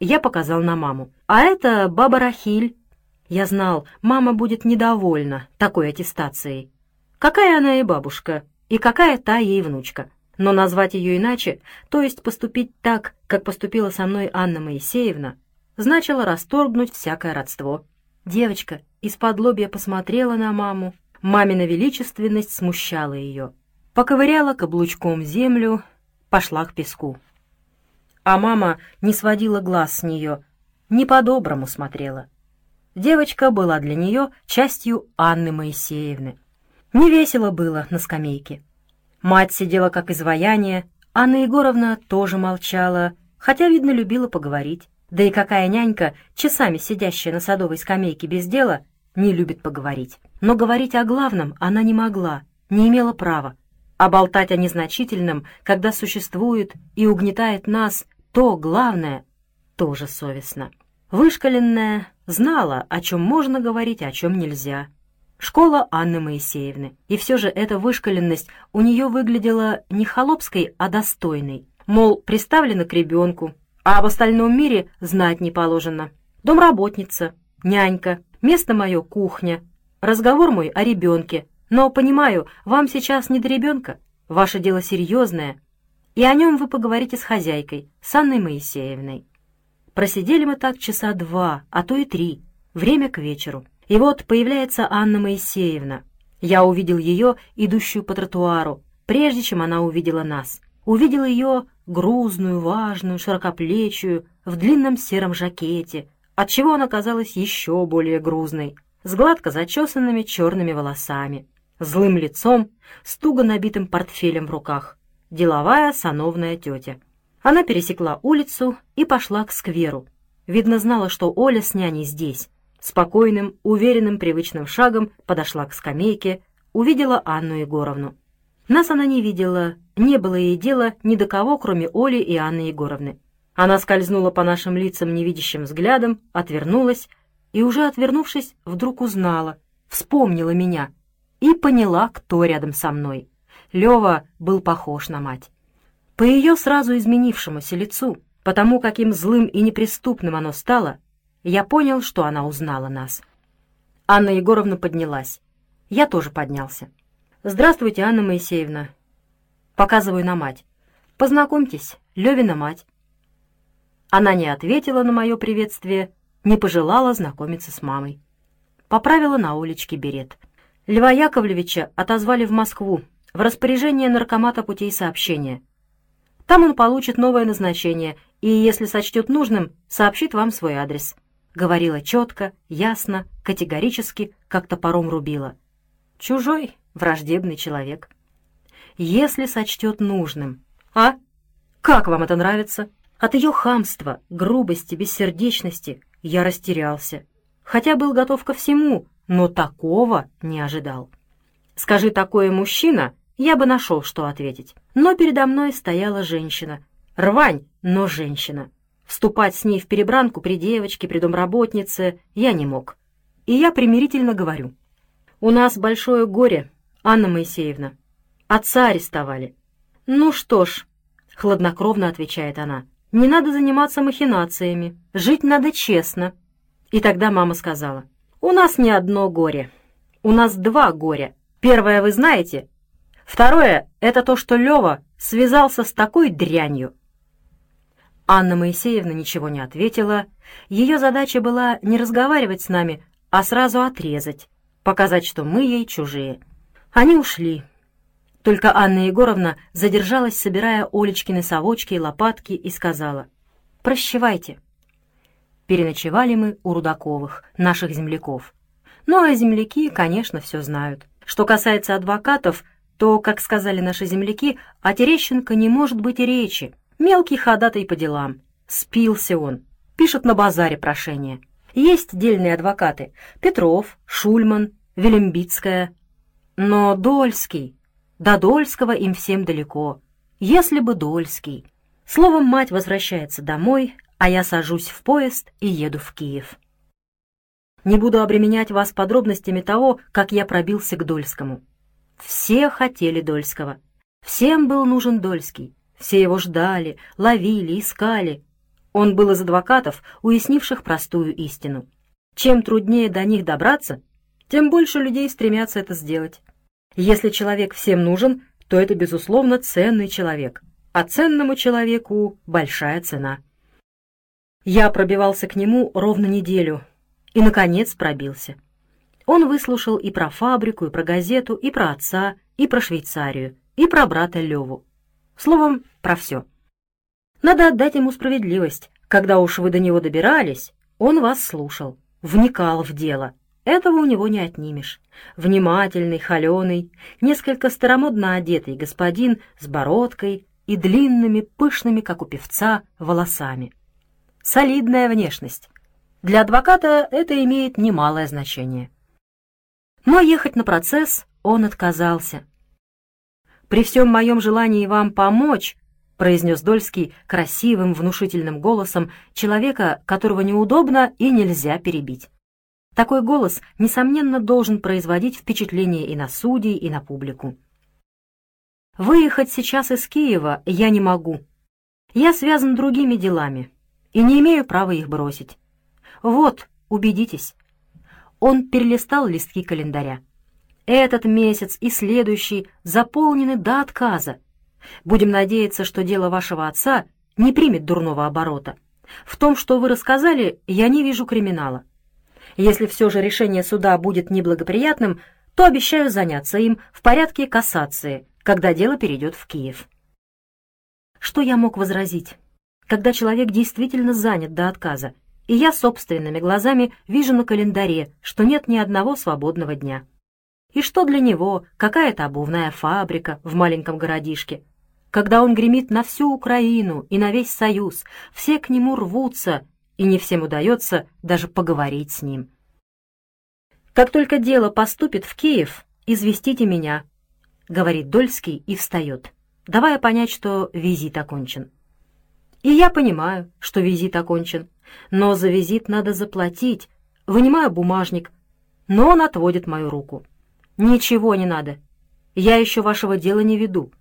Я показал на маму. «А это баба Рахиль». Я знал, мама будет недовольна такой аттестацией. Какая она и бабушка, и какая та ей внучка. Но назвать ее иначе, то есть поступить так, как поступила со мной Анна Моисеевна, значило расторгнуть всякое родство. Девочка из-под лобья посмотрела на маму. Мамина величественность смущала ее. Поковыряла каблучком землю, пошла к песку. А мама не сводила глаз с нее, не по-доброму смотрела. Девочка была для нее частью Анны Моисеевны. Не весело было на скамейке. Мать сидела как изваяние, Анна Егоровна тоже молчала, хотя, видно, любила поговорить. Да и какая нянька, часами сидящая на садовой скамейке без дела, не любит поговорить. Но говорить о главном она не могла, не имела права. А болтать о незначительном, когда существует и угнетает нас то главное, тоже совестно. Вышкаленная знала, о чем можно говорить, а о чем нельзя. Школа Анны Моисеевны. И все же эта вышкаленность у нее выглядела не холопской, а достойной. Мол, приставлена к ребенку, а об остальном мире знать не положено. Домработница, нянька, место мое — кухня, разговор мой о ребенке. Но, понимаю, вам сейчас не до ребенка, ваше дело серьезное, и о нем вы поговорите с хозяйкой, с Анной Моисеевной. Просидели мы так часа два, а то и три, время к вечеру. И вот появляется Анна Моисеевна. Я увидел ее, идущую по тротуару, прежде чем она увидела нас. Увидел ее грузную, важную, широкоплечую, в длинном сером жакете, отчего она казалась еще более грузной, с гладко зачесанными черными волосами, злым лицом, с туго набитым портфелем в руках. Деловая сановная тетя. Она пересекла улицу и пошла к скверу. Видно, знала, что Оля с няней здесь, Спокойным, уверенным, привычным шагом подошла к скамейке, увидела Анну Егоровну. Нас она не видела, не было ей дела ни до кого, кроме Оли и Анны Егоровны. Она скользнула по нашим лицам невидящим взглядом, отвернулась, и уже отвернувшись, вдруг узнала, вспомнила меня и поняла, кто рядом со мной. Лева был похож на мать. По ее сразу изменившемуся лицу, потому каким злым и неприступным оно стало, я понял, что она узнала нас. Анна Егоровна поднялась. Я тоже поднялся. «Здравствуйте, Анна Моисеевна». Показываю на мать. «Познакомьтесь, Левина мать». Она не ответила на мое приветствие, не пожелала знакомиться с мамой. Поправила на уличке берет. Льва Яковлевича отозвали в Москву, в распоряжение наркомата путей сообщения. Там он получит новое назначение и, если сочтет нужным, сообщит вам свой адрес. Говорила четко, ясно, категорически, как топором рубила. Чужой, враждебный человек. Если сочтет нужным. А? Как вам это нравится? От ее хамства, грубости, бессердечности я растерялся. Хотя был готов ко всему, но такого не ожидал. Скажи такое мужчина, я бы нашел, что ответить. Но передо мной стояла женщина. Рвань, но женщина. Вступать с ней в перебранку при девочке, при домработнице я не мог. И я примирительно говорю. «У нас большое горе, Анна Моисеевна. Отца арестовали». «Ну что ж», — хладнокровно отвечает она, — не надо заниматься махинациями, жить надо честно. И тогда мама сказала, у нас не одно горе, у нас два горя. Первое вы знаете, второе — это то, что Лева связался с такой дрянью. Анна Моисеевна ничего не ответила. Ее задача была не разговаривать с нами, а сразу отрезать, показать, что мы ей чужие. Они ушли. Только Анна Егоровна задержалась, собирая Олечкины совочки и лопатки, и сказала «Прощевайте». Переночевали мы у Рудаковых, наших земляков. Ну а земляки, конечно, все знают. Что касается адвокатов, то, как сказали наши земляки, о Терещенко не может быть и речи. Мелкий ходатай по делам. Спился он. Пишет на базаре прошение. Есть дельные адвокаты. Петров, Шульман, Велимбицкая. Но Дольский до Дольского им всем далеко. Если бы Дольский. Словом, мать возвращается домой, а я сажусь в поезд и еду в Киев. Не буду обременять вас подробностями того, как я пробился к Дольскому. Все хотели Дольского. Всем был нужен Дольский. Все его ждали, ловили, искали. Он был из адвокатов, уяснивших простую истину. Чем труднее до них добраться, тем больше людей стремятся это сделать. Если человек всем нужен, то это, безусловно, ценный человек, а ценному человеку большая цена. Я пробивался к нему ровно неделю и, наконец, пробился. Он выслушал и про фабрику, и про газету, и про отца, и про Швейцарию, и про брата Леву. Словом, про все. Надо отдать ему справедливость. Когда уж вы до него добирались, он вас слушал, вникал в дело, этого у него не отнимешь. Внимательный, холеный, несколько старомодно одетый господин с бородкой и длинными, пышными, как у певца, волосами. Солидная внешность. Для адвоката это имеет немалое значение. Но ехать на процесс он отказался. «При всем моем желании вам помочь», — произнес Дольский красивым, внушительным голосом человека, которого неудобно и нельзя перебить. Такой голос, несомненно, должен производить впечатление и на судей, и на публику. Выехать сейчас из Киева я не могу. Я связан другими делами и не имею права их бросить. Вот, убедитесь. Он перелистал листки календаря. Этот месяц и следующий заполнены до отказа. Будем надеяться, что дело вашего отца не примет дурного оборота. В том, что вы рассказали, я не вижу криминала. Если все же решение суда будет неблагоприятным, то обещаю заняться им в порядке кассации, когда дело перейдет в Киев. Что я мог возразить? Когда человек действительно занят до отказа, и я собственными глазами вижу на календаре, что нет ни одного свободного дня. И что для него какая-то обувная фабрика в маленьком городишке. Когда он гремит на всю Украину и на весь Союз, все к нему рвутся, и не всем удается даже поговорить с ним. «Как только дело поступит в Киев, известите меня», — говорит Дольский и встает, давая понять, что визит окончен. И я понимаю, что визит окончен, но за визит надо заплатить. Вынимаю бумажник, но он отводит мою руку. «Ничего не надо. Я еще вашего дела не веду».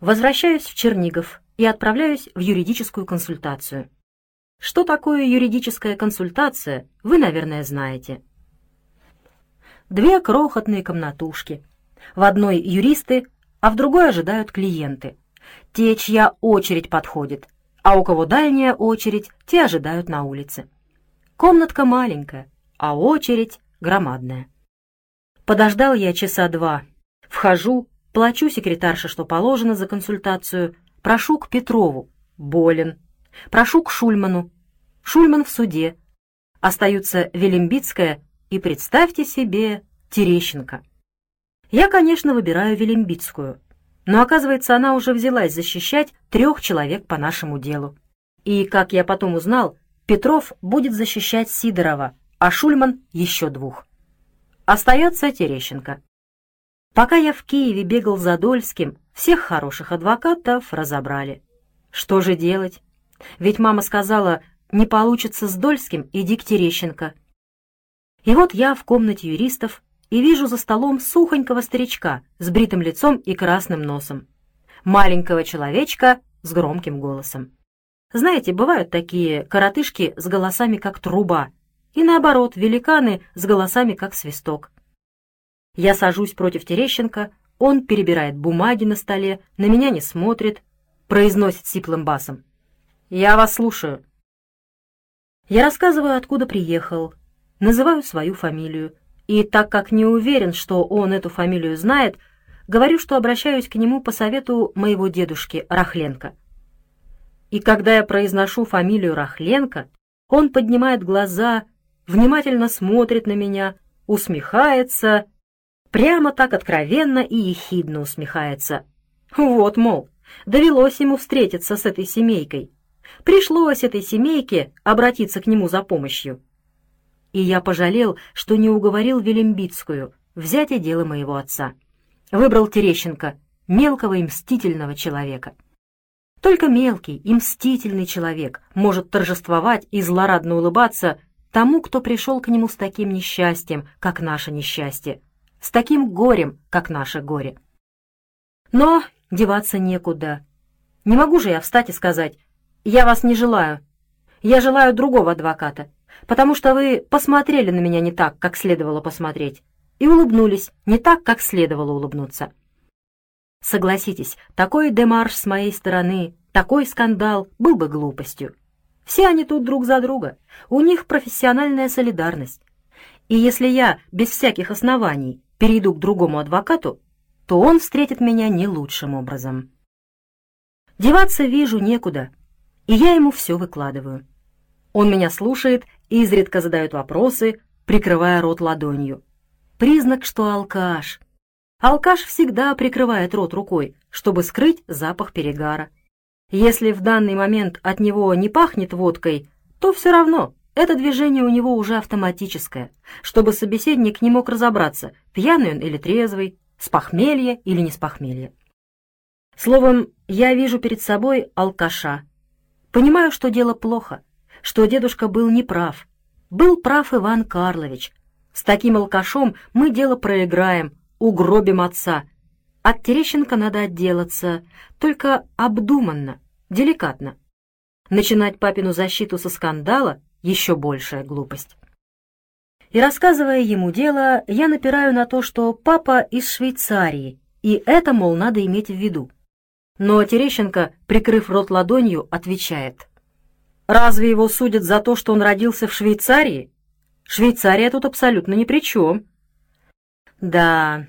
Возвращаюсь в Чернигов и отправляюсь в юридическую консультацию. Что такое юридическая консультация, вы, наверное, знаете. Две крохотные комнатушки. В одной юристы, а в другой ожидают клиенты. Те, чья очередь подходит, а у кого дальняя очередь, те ожидают на улице. Комнатка маленькая, а очередь громадная. Подождал я часа два. Вхожу, плачу секретарше, что положено за консультацию, прошу к Петрову, болен. Прошу к Шульману. Шульман в суде. Остаются Велимбицкая и, представьте себе, Терещенко. Я, конечно, выбираю Велимбицкую, но, оказывается, она уже взялась защищать трех человек по нашему делу. И, как я потом узнал, Петров будет защищать Сидорова, а Шульман — еще двух. Остается Терещенко. Пока я в Киеве бегал за Дольским, всех хороших адвокатов разобрали. Что же делать? Ведь мама сказала, не получится с Дольским, иди к Терещенко. И вот я в комнате юристов и вижу за столом сухонького старичка с бритым лицом и красным носом. Маленького человечка с громким голосом. Знаете, бывают такие коротышки с голосами, как труба, и наоборот, великаны с голосами, как свисток. Я сажусь против Терещенко, он перебирает бумаги на столе, на меня не смотрит, произносит сиплым басом. «Я вас слушаю». Я рассказываю, откуда приехал, называю свою фамилию, и так как не уверен, что он эту фамилию знает, говорю, что обращаюсь к нему по совету моего дедушки Рахленко. И когда я произношу фамилию Рахленко, он поднимает глаза, внимательно смотрит на меня, усмехается, прямо так откровенно и ехидно усмехается. Вот, мол, довелось ему встретиться с этой семейкой. Пришлось этой семейке обратиться к нему за помощью. И я пожалел, что не уговорил Велимбицкую взять и дело моего отца. Выбрал Терещенко, мелкого и мстительного человека. Только мелкий и мстительный человек может торжествовать и злорадно улыбаться тому, кто пришел к нему с таким несчастьем, как наше несчастье, с таким горем, как наше горе. Но деваться некуда. Не могу же я встать и сказать, я вас не желаю. Я желаю другого адвоката, потому что вы посмотрели на меня не так, как следовало посмотреть, и улыбнулись не так, как следовало улыбнуться. Согласитесь, такой демарш с моей стороны, такой скандал был бы глупостью. Все они тут друг за друга, у них профессиональная солидарность. И если я без всяких оснований перейду к другому адвокату, то он встретит меня не лучшим образом. Деваться вижу некуда, и я ему все выкладываю. Он меня слушает и изредка задает вопросы, прикрывая рот ладонью. Признак, что алкаш. Алкаш всегда прикрывает рот рукой, чтобы скрыть запах перегара. Если в данный момент от него не пахнет водкой, то все равно это движение у него уже автоматическое, чтобы собеседник не мог разобраться, пьяный он или трезвый, с похмелья или не с похмелья. Словом, я вижу перед собой алкаша, Понимаю, что дело плохо, что дедушка был неправ. Был прав Иван Карлович. С таким алкашом мы дело проиграем, угробим отца. От Терещенко надо отделаться, только обдуманно, деликатно. Начинать папину защиту со скандала — еще большая глупость. И рассказывая ему дело, я напираю на то, что папа из Швейцарии, и это, мол, надо иметь в виду. Но Терещенко, прикрыв рот ладонью, отвечает. «Разве его судят за то, что он родился в Швейцарии? Швейцария тут абсолютно ни при чем». Да,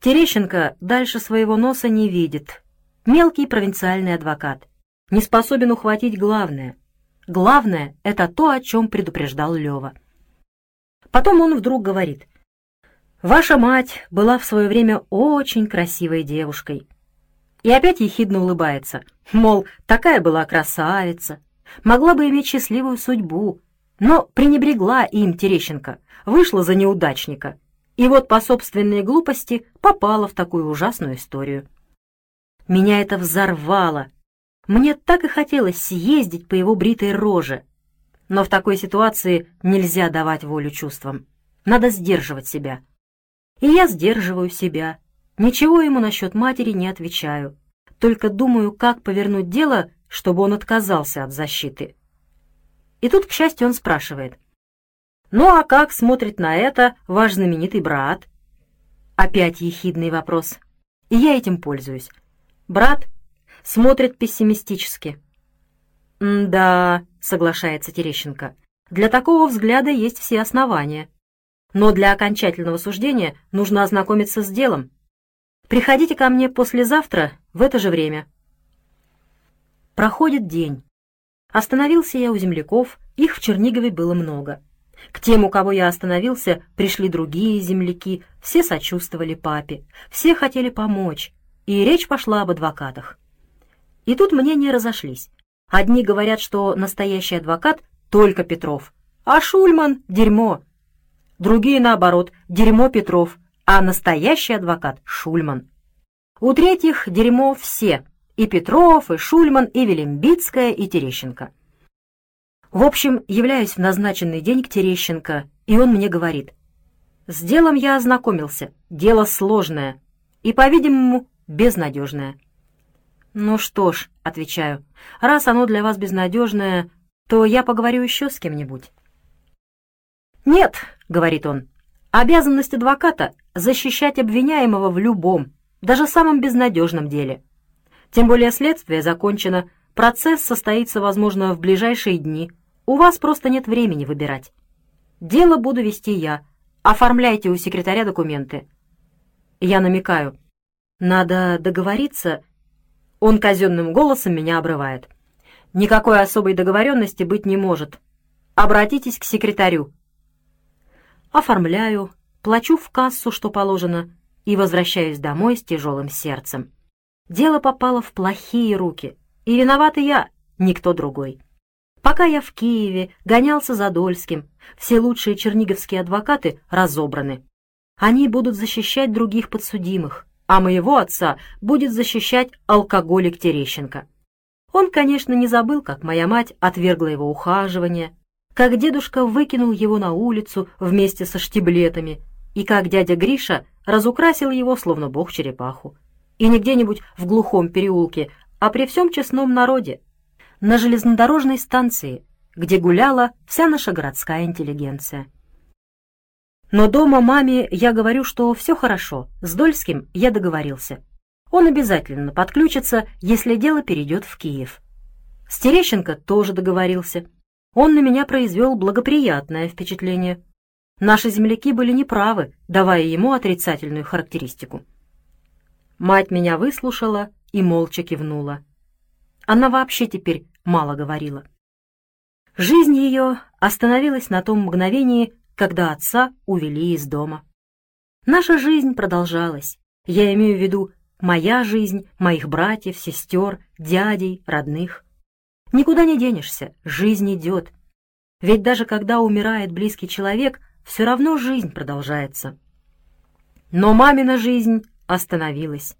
Терещенко дальше своего носа не видит. Мелкий провинциальный адвокат. Не способен ухватить главное. Главное — это то, о чем предупреждал Лева. Потом он вдруг говорит. «Ваша мать была в свое время очень красивой девушкой и опять ехидно улыбается, мол, такая была красавица, могла бы иметь счастливую судьбу, но пренебрегла им Терещенко, вышла за неудачника, и вот по собственной глупости попала в такую ужасную историю. Меня это взорвало. Мне так и хотелось съездить по его бритой роже. Но в такой ситуации нельзя давать волю чувствам. Надо сдерживать себя. И я сдерживаю себя, Ничего ему насчет матери не отвечаю, только думаю, как повернуть дело, чтобы он отказался от защиты. И тут, к счастью, он спрашивает. «Ну а как смотрит на это ваш знаменитый брат?» Опять ехидный вопрос. и я этим пользуюсь. Брат смотрит пессимистически. «Да», — соглашается Терещенко, — «для такого взгляда есть все основания. Но для окончательного суждения нужно ознакомиться с делом. Приходите ко мне послезавтра в это же время». Проходит день. Остановился я у земляков, их в Чернигове было много. К тем, у кого я остановился, пришли другие земляки, все сочувствовали папе, все хотели помочь, и речь пошла об адвокатах. И тут мнения разошлись. Одни говорят, что настоящий адвокат только Петров, а Шульман — дерьмо. Другие, наоборот, дерьмо Петров, а настоящий адвокат — Шульман. У третьих дерьмо все — и Петров, и Шульман, и Велимбицкая, и Терещенко. В общем, являюсь в назначенный день к Терещенко, и он мне говорит. «С делом я ознакомился. Дело сложное и, по-видимому, безнадежное». «Ну что ж», — отвечаю, — «раз оно для вас безнадежное, то я поговорю еще с кем-нибудь». «Нет», — говорит он, — «обязанность адвоката — защищать обвиняемого в любом, даже самом безнадежном деле. Тем более следствие закончено, процесс состоится, возможно, в ближайшие дни». У вас просто нет времени выбирать. Дело буду вести я. Оформляйте у секретаря документы. Я намекаю. Надо договориться. Он казенным голосом меня обрывает. Никакой особой договоренности быть не может. Обратитесь к секретарю. Оформляю, плачу в кассу, что положено, и возвращаюсь домой с тяжелым сердцем. Дело попало в плохие руки, и виноват и я, никто другой. Пока я в Киеве гонялся за Дольским, все лучшие черниговские адвокаты разобраны. Они будут защищать других подсудимых, а моего отца будет защищать алкоголик Терещенко. Он, конечно, не забыл, как моя мать отвергла его ухаживание, как дедушка выкинул его на улицу вместе со штиблетами, и как дядя Гриша разукрасил его, словно бог-черепаху. И не где-нибудь в глухом переулке, а при всем честном народе, на железнодорожной станции, где гуляла вся наша городская интеллигенция. Но дома маме я говорю, что все хорошо, с Дольским я договорился. Он обязательно подключится, если дело перейдет в Киев. С Терещенко тоже договорился. Он на меня произвел благоприятное впечатление. Наши земляки были неправы, давая ему отрицательную характеристику. Мать меня выслушала и молча кивнула. Она вообще теперь мало говорила. Жизнь ее остановилась на том мгновении, когда отца увели из дома. Наша жизнь продолжалась. Я имею в виду моя жизнь, моих братьев, сестер, дядей, родных. Никуда не денешься, жизнь идет. Ведь даже когда умирает близкий человек, все равно жизнь продолжается. Но мамина жизнь остановилась.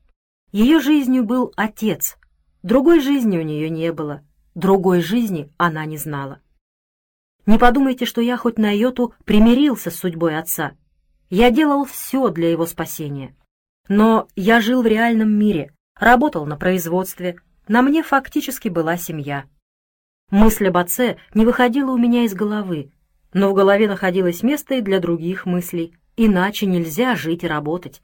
Ее жизнью был отец, другой жизни у нее не было — Другой жизни она не знала. Не подумайте, что я хоть на йоту примирился с судьбой отца. Я делал все для его спасения. Но я жил в реальном мире, работал на производстве, на мне фактически была семья. Мысль об отце не выходила у меня из головы, но в голове находилось место и для других мыслей, иначе нельзя жить и работать.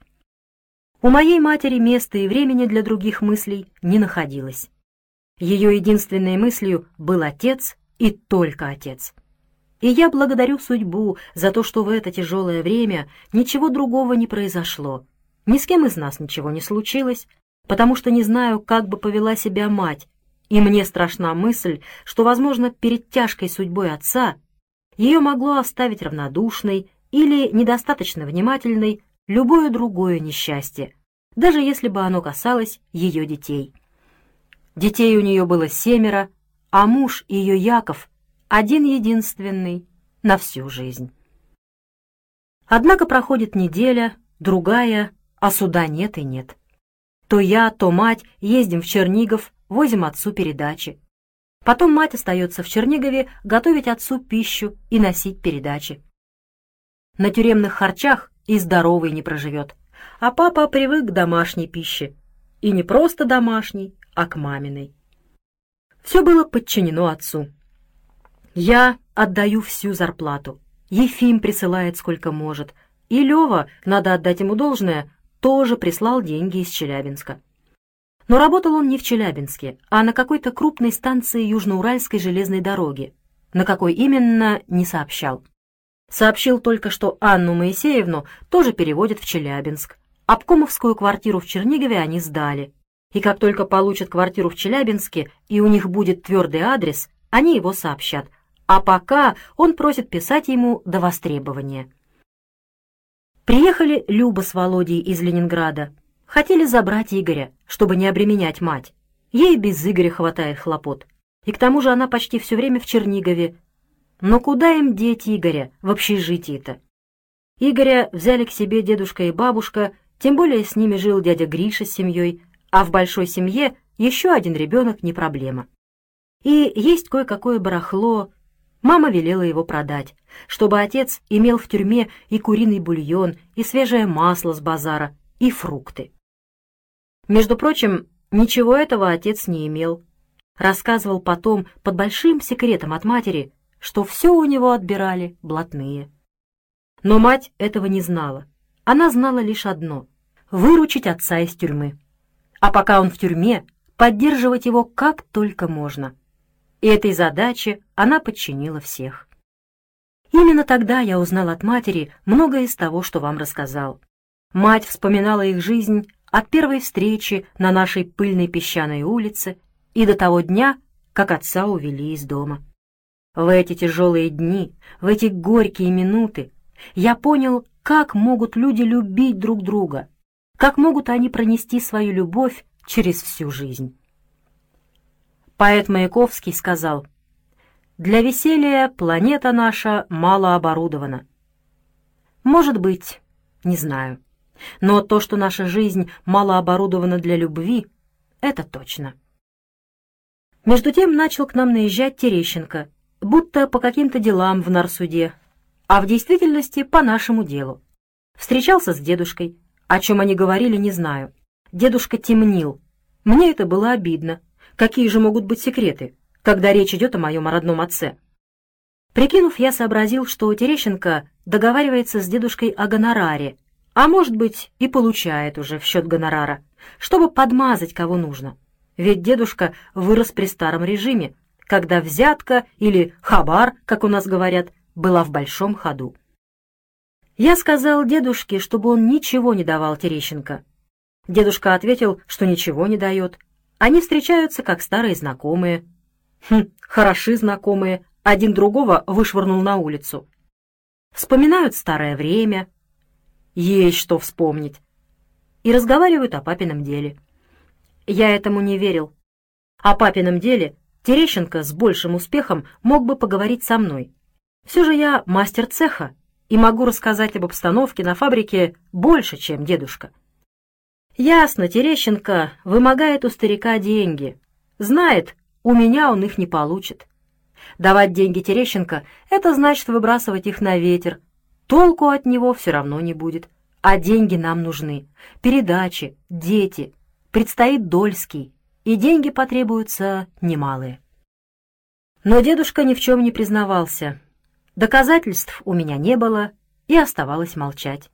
У моей матери места и времени для других мыслей не находилось. Ее единственной мыслью был отец и только отец. И я благодарю судьбу за то, что в это тяжелое время ничего другого не произошло. Ни с кем из нас ничего не случилось, потому что не знаю, как бы повела себя мать, и мне страшна мысль, что, возможно, перед тяжкой судьбой отца ее могло оставить равнодушной или недостаточно внимательной любое другое несчастье, даже если бы оно касалось ее детей. Детей у нее было семеро, а муж ее Яков один-единственный на всю жизнь. Однако проходит неделя, другая, а суда нет и нет. То я, то мать ездим в Чернигов, возим отцу передачи. Потом мать остается в Чернигове готовить отцу пищу и носить передачи. На тюремных харчах и здоровый не проживет, а папа привык к домашней пище. И не просто домашней, а к маминой. Все было подчинено отцу. Я отдаю всю зарплату. Ефим присылает сколько может. И Лева, надо отдать ему должное, тоже прислал деньги из Челябинска. Но работал он не в Челябинске, а на какой-то крупной станции Южноуральской железной дороги. На какой именно, не сообщал. Сообщил только, что Анну Моисеевну тоже переводят в Челябинск. Обкомовскую квартиру в Чернигове они сдали. И как только получат квартиру в Челябинске и у них будет твердый адрес, они его сообщат. А пока он просит писать ему до востребования. Приехали Люба с Володей из Ленинграда. Хотели забрать Игоря, чтобы не обременять мать. Ей без Игоря хватает хлопот. И к тому же она почти все время в Чернигове. Но куда им деть Игоря в общежитии-то? Игоря взяли к себе дедушка и бабушка, тем более с ними жил дядя Гриша с семьей, а в большой семье еще один ребенок не проблема. И есть кое-какое барахло, Мама велела его продать, чтобы отец имел в тюрьме и куриный бульон, и свежее масло с базара, и фрукты. Между прочим, ничего этого отец не имел. Рассказывал потом под большим секретом от матери, что все у него отбирали блатные. Но мать этого не знала. Она знала лишь одно — выручить отца из тюрьмы. А пока он в тюрьме, поддерживать его как только можно и этой задаче она подчинила всех. Именно тогда я узнал от матери многое из того, что вам рассказал. Мать вспоминала их жизнь от первой встречи на нашей пыльной песчаной улице и до того дня, как отца увели из дома. В эти тяжелые дни, в эти горькие минуты я понял, как могут люди любить друг друга, как могут они пронести свою любовь через всю жизнь. Поэт Маяковский сказал, «Для веселья планета наша мало оборудована». Может быть, не знаю. Но то, что наша жизнь мало оборудована для любви, это точно. Между тем начал к нам наезжать Терещенко, будто по каким-то делам в нарсуде, а в действительности по нашему делу. Встречался с дедушкой. О чем они говорили, не знаю. Дедушка темнил. Мне это было обидно. Какие же могут быть секреты, когда речь идет о моем родном отце? Прикинув, я сообразил, что Терещенко договаривается с дедушкой о гонораре, а может быть и получает уже в счет гонорара, чтобы подмазать кого нужно. Ведь дедушка вырос при старом режиме, когда взятка или хабар, как у нас говорят, была в большом ходу. Я сказал дедушке, чтобы он ничего не давал Терещенко. Дедушка ответил, что ничего не дает, они встречаются как старые знакомые. Хм, хороши знакомые, один другого вышвырнул на улицу. Вспоминают старое время. Есть что вспомнить. И разговаривают о папином деле. Я этому не верил. О папином деле Терещенко с большим успехом мог бы поговорить со мной. Все же я мастер цеха и могу рассказать об обстановке на фабрике больше, чем дедушка. Ясно, Терещенко вымогает у старика деньги. Знает, у меня он их не получит. Давать деньги Терещенко — это значит выбрасывать их на ветер. Толку от него все равно не будет. А деньги нам нужны. Передачи, дети. Предстоит Дольский, и деньги потребуются немалые. Но дедушка ни в чем не признавался. Доказательств у меня не было, и оставалось молчать.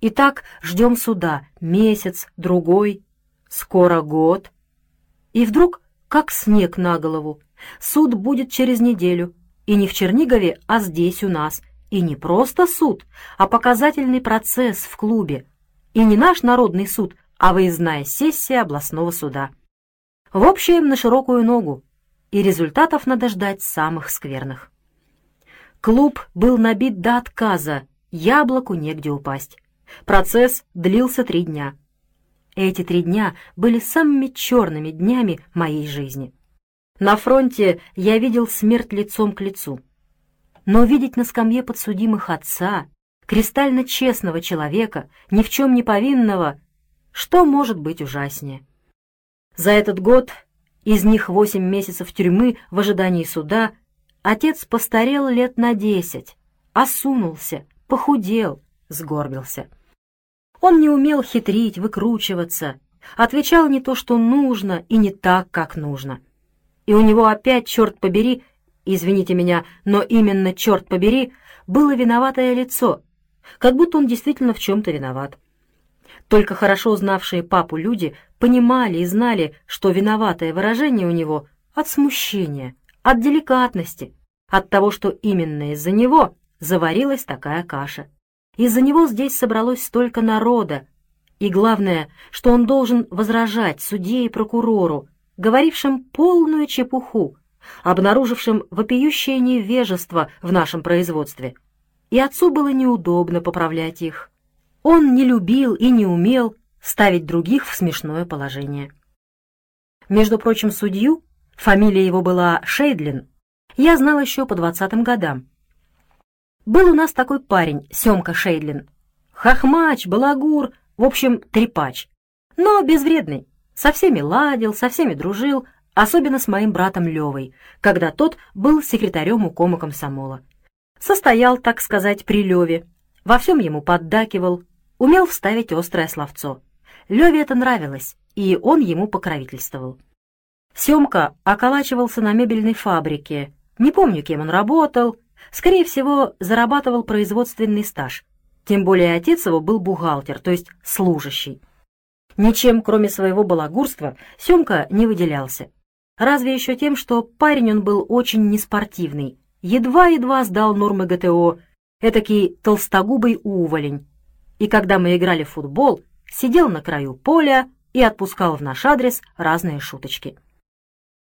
И так ждем суда месяц, другой, скоро год. И вдруг, как снег на голову, суд будет через неделю, и не в Чернигове, а здесь у нас. И не просто суд, а показательный процесс в клубе. И не наш народный суд, а выездная сессия областного суда. В общем, на широкую ногу, и результатов надо ждать самых скверных. Клуб был набит до отказа, яблоку негде упасть. Процесс длился три дня. Эти три дня были самыми черными днями моей жизни. На фронте я видел смерть лицом к лицу. Но видеть на скамье подсудимых отца, кристально честного человека, ни в чем не повинного, что может быть ужаснее? За этот год, из них восемь месяцев тюрьмы в ожидании суда, отец постарел лет на десять, осунулся, похудел, сгорбился. Он не умел хитрить, выкручиваться, отвечал не то, что нужно, и не так, как нужно. И у него опять, черт побери, извините меня, но именно, черт побери, было виноватое лицо, как будто он действительно в чем-то виноват. Только хорошо знавшие папу люди понимали и знали, что виноватое выражение у него от смущения, от деликатности, от того, что именно из-за него заварилась такая каша. Из-за него здесь собралось столько народа, и главное, что он должен возражать судье и прокурору, говорившим полную чепуху, обнаружившим вопиющее невежество в нашем производстве. И отцу было неудобно поправлять их. Он не любил и не умел ставить других в смешное положение. Между прочим, судью, фамилия его была Шейдлин, я знал еще по двадцатым годам. Был у нас такой парень, Семка Шейдлин. Хохмач, балагур, в общем, трепач. Но безвредный, со всеми ладил, со всеми дружил, особенно с моим братом Левой, когда тот был секретарем укома комсомола. Состоял, так сказать, при Леве, во всем ему поддакивал, умел вставить острое словцо. Леве это нравилось, и он ему покровительствовал. Семка околачивался на мебельной фабрике, не помню, кем он работал, скорее всего, зарабатывал производственный стаж. Тем более отец его был бухгалтер, то есть служащий. Ничем, кроме своего балагурства, Семка не выделялся. Разве еще тем, что парень он был очень неспортивный, едва-едва сдал нормы ГТО, этакий толстогубый уволень. И когда мы играли в футбол, сидел на краю поля и отпускал в наш адрес разные шуточки.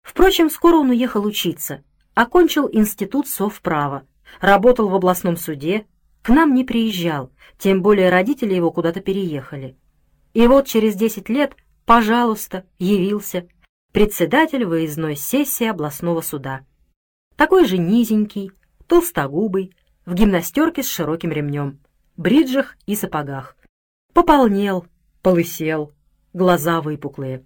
Впрочем, скоро он уехал учиться, окончил институт совправа, работал в областном суде, к нам не приезжал, тем более родители его куда-то переехали. И вот через десять лет, пожалуйста, явился председатель выездной сессии областного суда. Такой же низенький, толстогубый, в гимнастерке с широким ремнем, бриджах и сапогах. Пополнел, полысел, глаза выпуклые.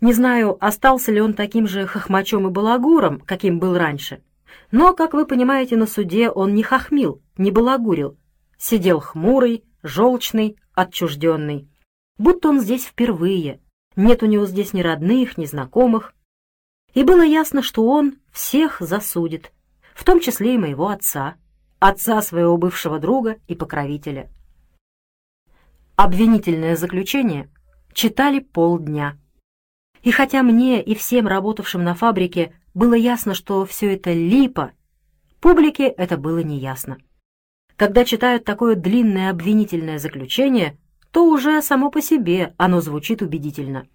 Не знаю, остался ли он таким же хохмачом и балагуром, каким был раньше. Но, как вы понимаете, на суде он не хохмил, не балагурил. Сидел хмурый, желчный, отчужденный. Будто он здесь впервые. Нет у него здесь ни родных, ни знакомых. И было ясно, что он всех засудит, в том числе и моего отца, отца своего бывшего друга и покровителя. Обвинительное заключение читали полдня. И хотя мне и всем работавшим на фабрике было ясно, что все это липа, публике это было неясно. Когда читают такое длинное обвинительное заключение, то уже само по себе оно звучит убедительно.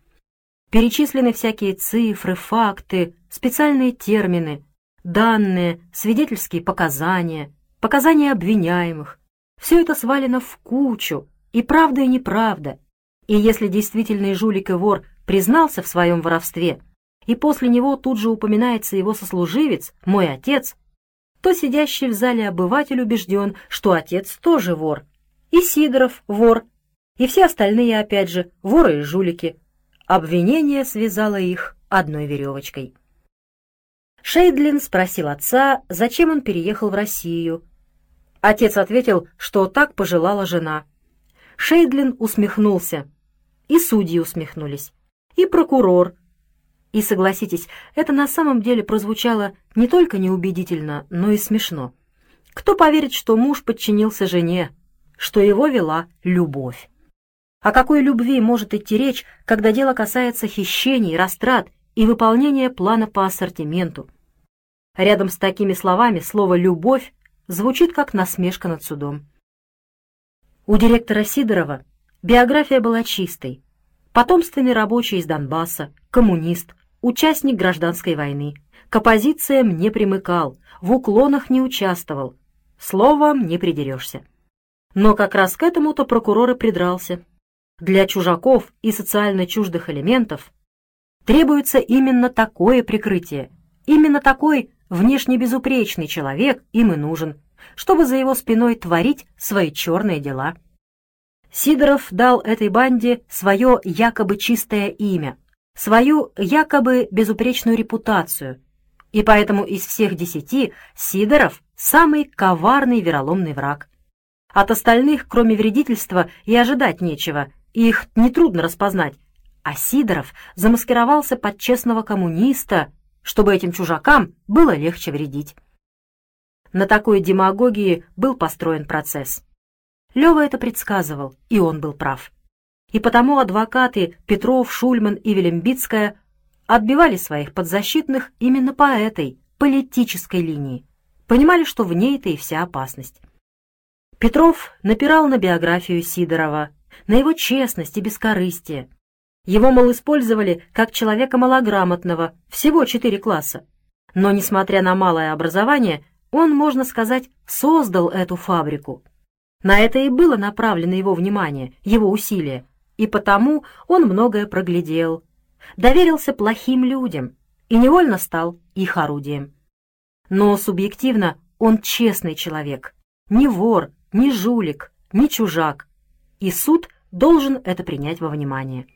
Перечислены всякие цифры, факты, специальные термины, данные, свидетельские показания, показания обвиняемых. Все это свалено в кучу, и правда, и неправда. И если действительный жулик и вор признался в своем воровстве, и после него тут же упоминается его сослуживец, мой отец, то сидящий в зале обыватель убежден, что отец тоже вор, и Сидоров вор, и все остальные, опять же, воры и жулики. Обвинение связало их одной веревочкой. Шейдлин спросил отца, зачем он переехал в Россию. Отец ответил, что так пожелала жена. Шейдлин усмехнулся, и судьи усмехнулись и прокурор. И согласитесь, это на самом деле прозвучало не только неубедительно, но и смешно. Кто поверит, что муж подчинился жене, что его вела любовь? О какой любви может идти речь, когда дело касается хищений, растрат и выполнения плана по ассортименту? Рядом с такими словами слово «любовь» звучит как насмешка над судом. У директора Сидорова биография была чистой, потомственный рабочий из Донбасса, коммунист, участник гражданской войны. К оппозициям не примыкал, в уклонах не участвовал. Словом, не придерешься. Но как раз к этому-то прокурор и придрался. Для чужаков и социально чуждых элементов требуется именно такое прикрытие. Именно такой внешне безупречный человек им и нужен, чтобы за его спиной творить свои черные дела. Сидоров дал этой банде свое якобы чистое имя, свою якобы безупречную репутацию, и поэтому из всех десяти Сидоров самый коварный вероломный враг. От остальных, кроме вредительства, и ожидать нечего, их нетрудно распознать, а Сидоров замаскировался под честного коммуниста, чтобы этим чужакам было легче вредить. На такой демагогии был построен процесс. Лева это предсказывал, и он был прав. И потому адвокаты Петров, Шульман и Велимбицкая отбивали своих подзащитных именно по этой политической линии. Понимали, что в ней-то и вся опасность. Петров напирал на биографию Сидорова, на его честность и бескорыстие. Его, мол, использовали как человека малограмотного, всего четыре класса. Но, несмотря на малое образование, он, можно сказать, создал эту фабрику. На это и было направлено его внимание, его усилия, и потому он многое проглядел, доверился плохим людям и невольно стал их орудием. Но субъективно он честный человек, не вор, не жулик, не чужак, и суд должен это принять во внимание.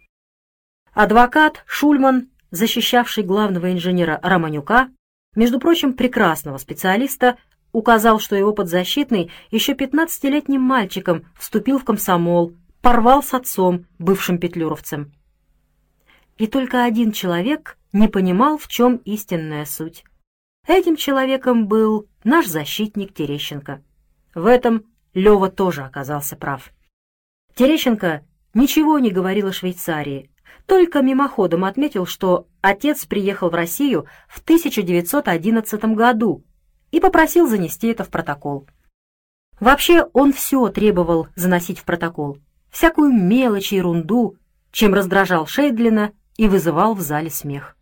Адвокат Шульман, защищавший главного инженера Романюка, между прочим, прекрасного специалиста, указал, что его подзащитный еще 15-летним мальчиком вступил в комсомол, порвал с отцом, бывшим петлюровцем. И только один человек не понимал, в чем истинная суть. Этим человеком был наш защитник Терещенко. В этом Лева тоже оказался прав. Терещенко ничего не говорил о Швейцарии, только мимоходом отметил, что отец приехал в Россию в 1911 году и попросил занести это в протокол. Вообще он все требовал заносить в протокол, всякую мелочь и ерунду, чем раздражал Шейдлина и вызывал в зале смех.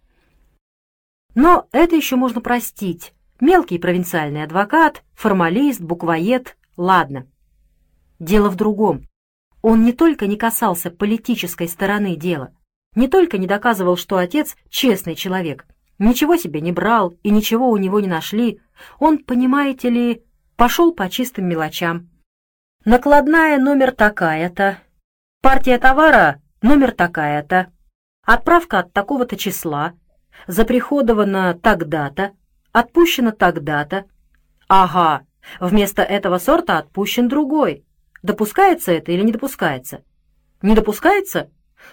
Но это еще можно простить. Мелкий провинциальный адвокат, формалист, буквоед, ладно. Дело в другом. Он не только не касался политической стороны дела, не только не доказывал, что отец честный человек, ничего себе не брал и ничего у него не нашли, он, понимаете ли, пошел по чистым мелочам. Накладная номер такая-то, партия товара номер такая-то, отправка от такого-то числа, заприходовано тогда-то, отпущено тогда-то. Ага, вместо этого сорта отпущен другой. Допускается это или не допускается? Не допускается?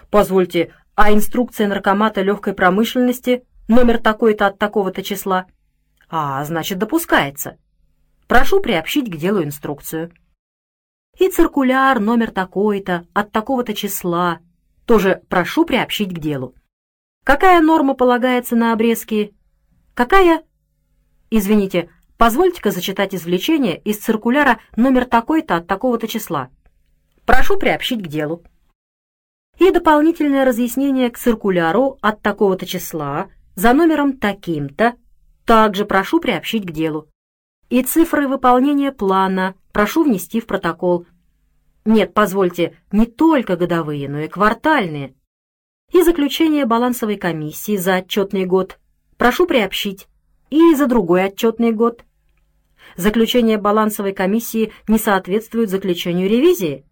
Позвольте, а инструкция наркомата легкой промышленности номер такой-то от такого-то числа? А, значит, допускается. Прошу приобщить к делу инструкцию. И циркуляр номер такой-то от такого-то числа тоже прошу приобщить к делу. Какая норма полагается на обрезки? Какая? Извините, позвольте-ка зачитать извлечение из циркуляра номер такой-то от такого-то числа. Прошу приобщить к делу. И дополнительное разъяснение к циркуляру от такого-то числа за номером таким-то также прошу приобщить к делу. И цифры выполнения плана прошу внести в протокол. Нет, позвольте, не только годовые, но и квартальные и заключение балансовой комиссии за отчетный год прошу приобщить и за другой отчетный год. Заключение балансовой комиссии не соответствует заключению ревизии,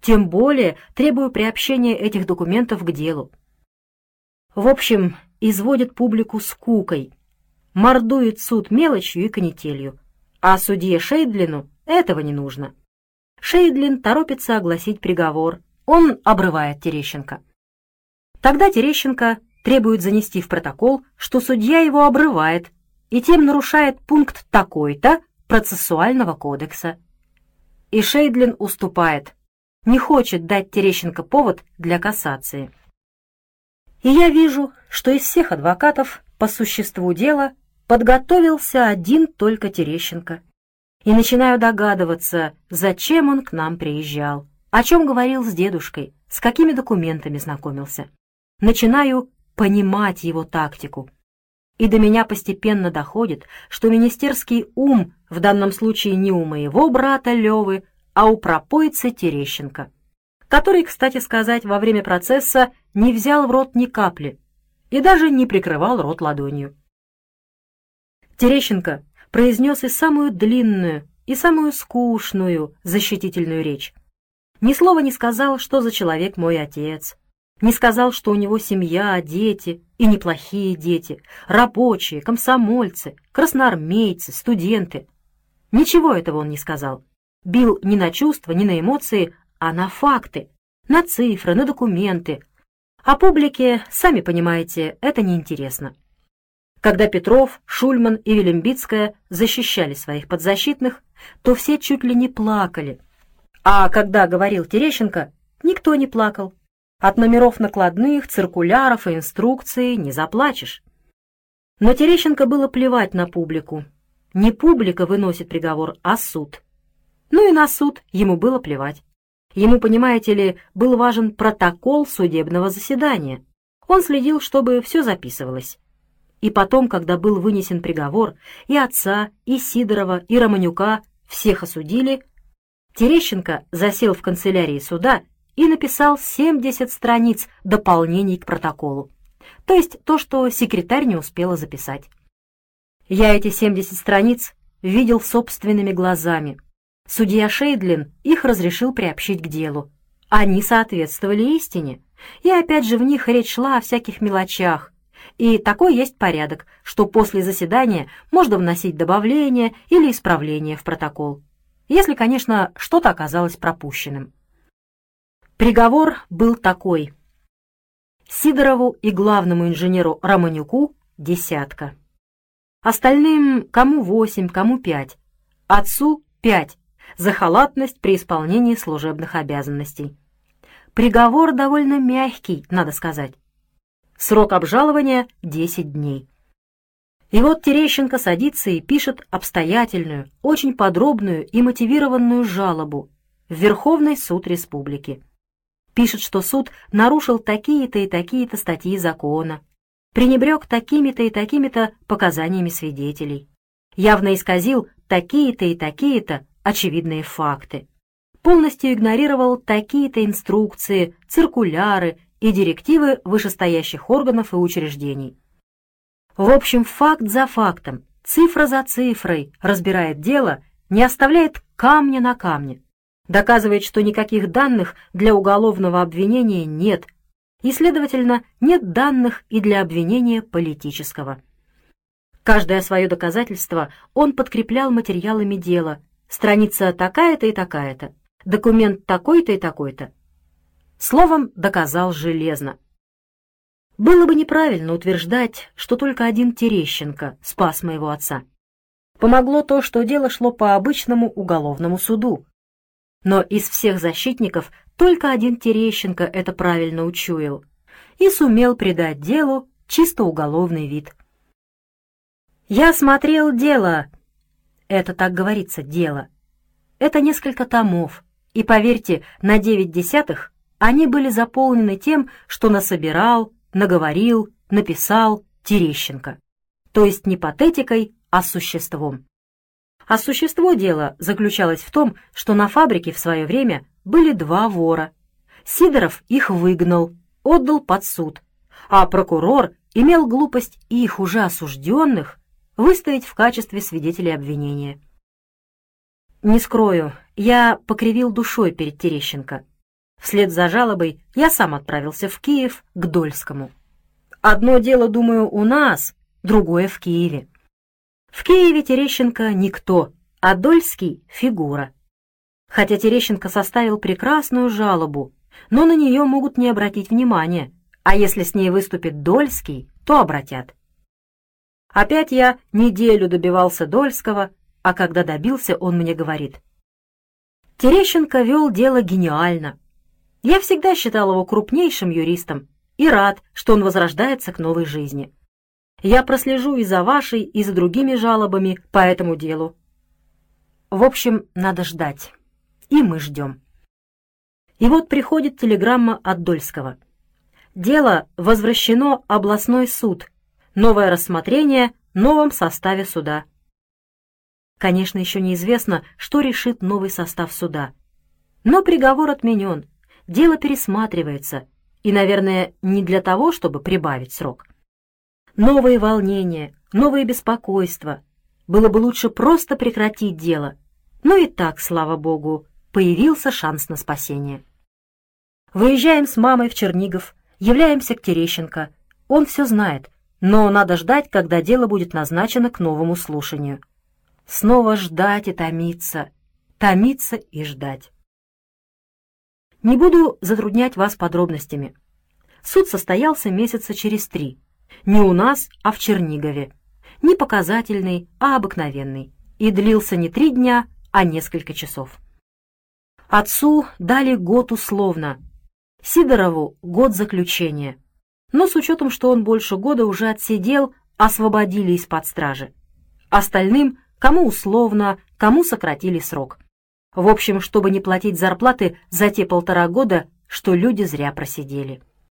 тем более требую приобщения этих документов к делу. В общем, изводит публику скукой, мордует суд мелочью и канителью, а судье Шейдлину этого не нужно. Шейдлин торопится огласить приговор, он обрывает Терещенко. Тогда Терещенко требует занести в протокол, что судья его обрывает и тем нарушает пункт такой-то процессуального кодекса. И Шейдлин уступает, не хочет дать Терещенко повод для кассации. И я вижу, что из всех адвокатов по существу дела подготовился один только Терещенко. И начинаю догадываться, зачем он к нам приезжал, о чем говорил с дедушкой, с какими документами знакомился начинаю понимать его тактику. И до меня постепенно доходит, что министерский ум в данном случае не у моего брата Левы, а у пропойца Терещенко, который, кстати сказать, во время процесса не взял в рот ни капли и даже не прикрывал рот ладонью. Терещенко произнес и самую длинную, и самую скучную защитительную речь. Ни слова не сказал, что за человек мой отец, не сказал, что у него семья, дети, и неплохие дети, рабочие, комсомольцы, красноармейцы, студенты. Ничего этого он не сказал. Бил не на чувства, не на эмоции, а на факты, на цифры, на документы. А публике, сами понимаете, это неинтересно. Когда Петров, Шульман и Велимбицкая защищали своих подзащитных, то все чуть ли не плакали. А когда говорил Терещенко, никто не плакал. От номеров накладных, циркуляров и инструкций не заплачешь. Но Терещенко было плевать на публику. Не публика выносит приговор, а суд. Ну и на суд ему было плевать. Ему, понимаете ли, был важен протокол судебного заседания. Он следил, чтобы все записывалось. И потом, когда был вынесен приговор, и отца, и Сидорова, и Романюка всех осудили, Терещенко засел в канцелярии суда и написал 70 страниц дополнений к протоколу. То есть то, что секретарь не успела записать. Я эти 70 страниц видел собственными глазами. Судья Шейдлин их разрешил приобщить к делу. Они соответствовали истине. И опять же в них речь шла о всяких мелочах. И такой есть порядок, что после заседания можно вносить добавления или исправления в протокол если, конечно, что-то оказалось пропущенным. Приговор был такой. Сидорову и главному инженеру Романюку — десятка. Остальным кому восемь, кому пять. Отцу — пять за халатность при исполнении служебных обязанностей. Приговор довольно мягкий, надо сказать. Срок обжалования — десять дней. И вот Терещенко садится и пишет обстоятельную, очень подробную и мотивированную жалобу в Верховный суд республики. Пишет, что суд нарушил такие-то и такие-то статьи закона, пренебрег такими-то и такими-то показаниями свидетелей, явно исказил такие-то и такие-то очевидные факты, полностью игнорировал такие-то инструкции, циркуляры и директивы вышестоящих органов и учреждений в общем, факт за фактом, цифра за цифрой разбирает дело, не оставляет камня на камне. Доказывает, что никаких данных для уголовного обвинения нет, и, следовательно, нет данных и для обвинения политического. Каждое свое доказательство он подкреплял материалами дела. Страница такая-то и такая-то, документ такой-то и такой-то. Словом, доказал железно. Было бы неправильно утверждать, что только один Терещенко спас моего отца. Помогло то, что дело шло по обычному уголовному суду. Но из всех защитников только один Терещенко это правильно учуял и сумел придать делу чисто уголовный вид. «Я смотрел дело», это так говорится, дело. Это несколько томов, и, поверьте, на девять десятых они были заполнены тем, что насобирал, наговорил, написал Терещенко. То есть не патетикой, а существом. А существо дела заключалось в том, что на фабрике в свое время были два вора. Сидоров их выгнал, отдал под суд, а прокурор имел глупость их уже осужденных выставить в качестве свидетелей обвинения. Не скрою, я покривил душой перед Терещенко. Вслед за жалобой я сам отправился в Киев к Дольскому. Одно дело, думаю, у нас, другое в Киеве. В Киеве Терещенко никто, а Дольский — фигура. Хотя Терещенко составил прекрасную жалобу, но на нее могут не обратить внимания, а если с ней выступит Дольский, то обратят. Опять я неделю добивался Дольского, а когда добился, он мне говорит. Терещенко вел дело гениально, я всегда считал его крупнейшим юристом и рад, что он возрождается к новой жизни. Я прослежу и за вашей, и за другими жалобами по этому делу. В общем, надо ждать. И мы ждем. И вот приходит телеграмма от Дольского. Дело возвращено областной суд. Новое рассмотрение в новом составе суда. Конечно, еще неизвестно, что решит новый состав суда. Но приговор отменен дело пересматривается, и, наверное, не для того, чтобы прибавить срок. Новые волнения, новые беспокойства. Было бы лучше просто прекратить дело. Но и так, слава богу, появился шанс на спасение. Выезжаем с мамой в Чернигов, являемся к Терещенко. Он все знает, но надо ждать, когда дело будет назначено к новому слушанию. Снова ждать и томиться, томиться и ждать. Не буду затруднять вас подробностями. Суд состоялся месяца через три. Не у нас, а в Чернигове. Не показательный, а обыкновенный. И длился не три дня, а несколько часов. Отцу дали год условно, Сидорову — год заключения. Но с учетом, что он больше года уже отсидел, освободили из-под стражи. Остальным, кому условно, кому сократили срок. В общем, чтобы не платить зарплаты за те полтора года, что люди зря просидели.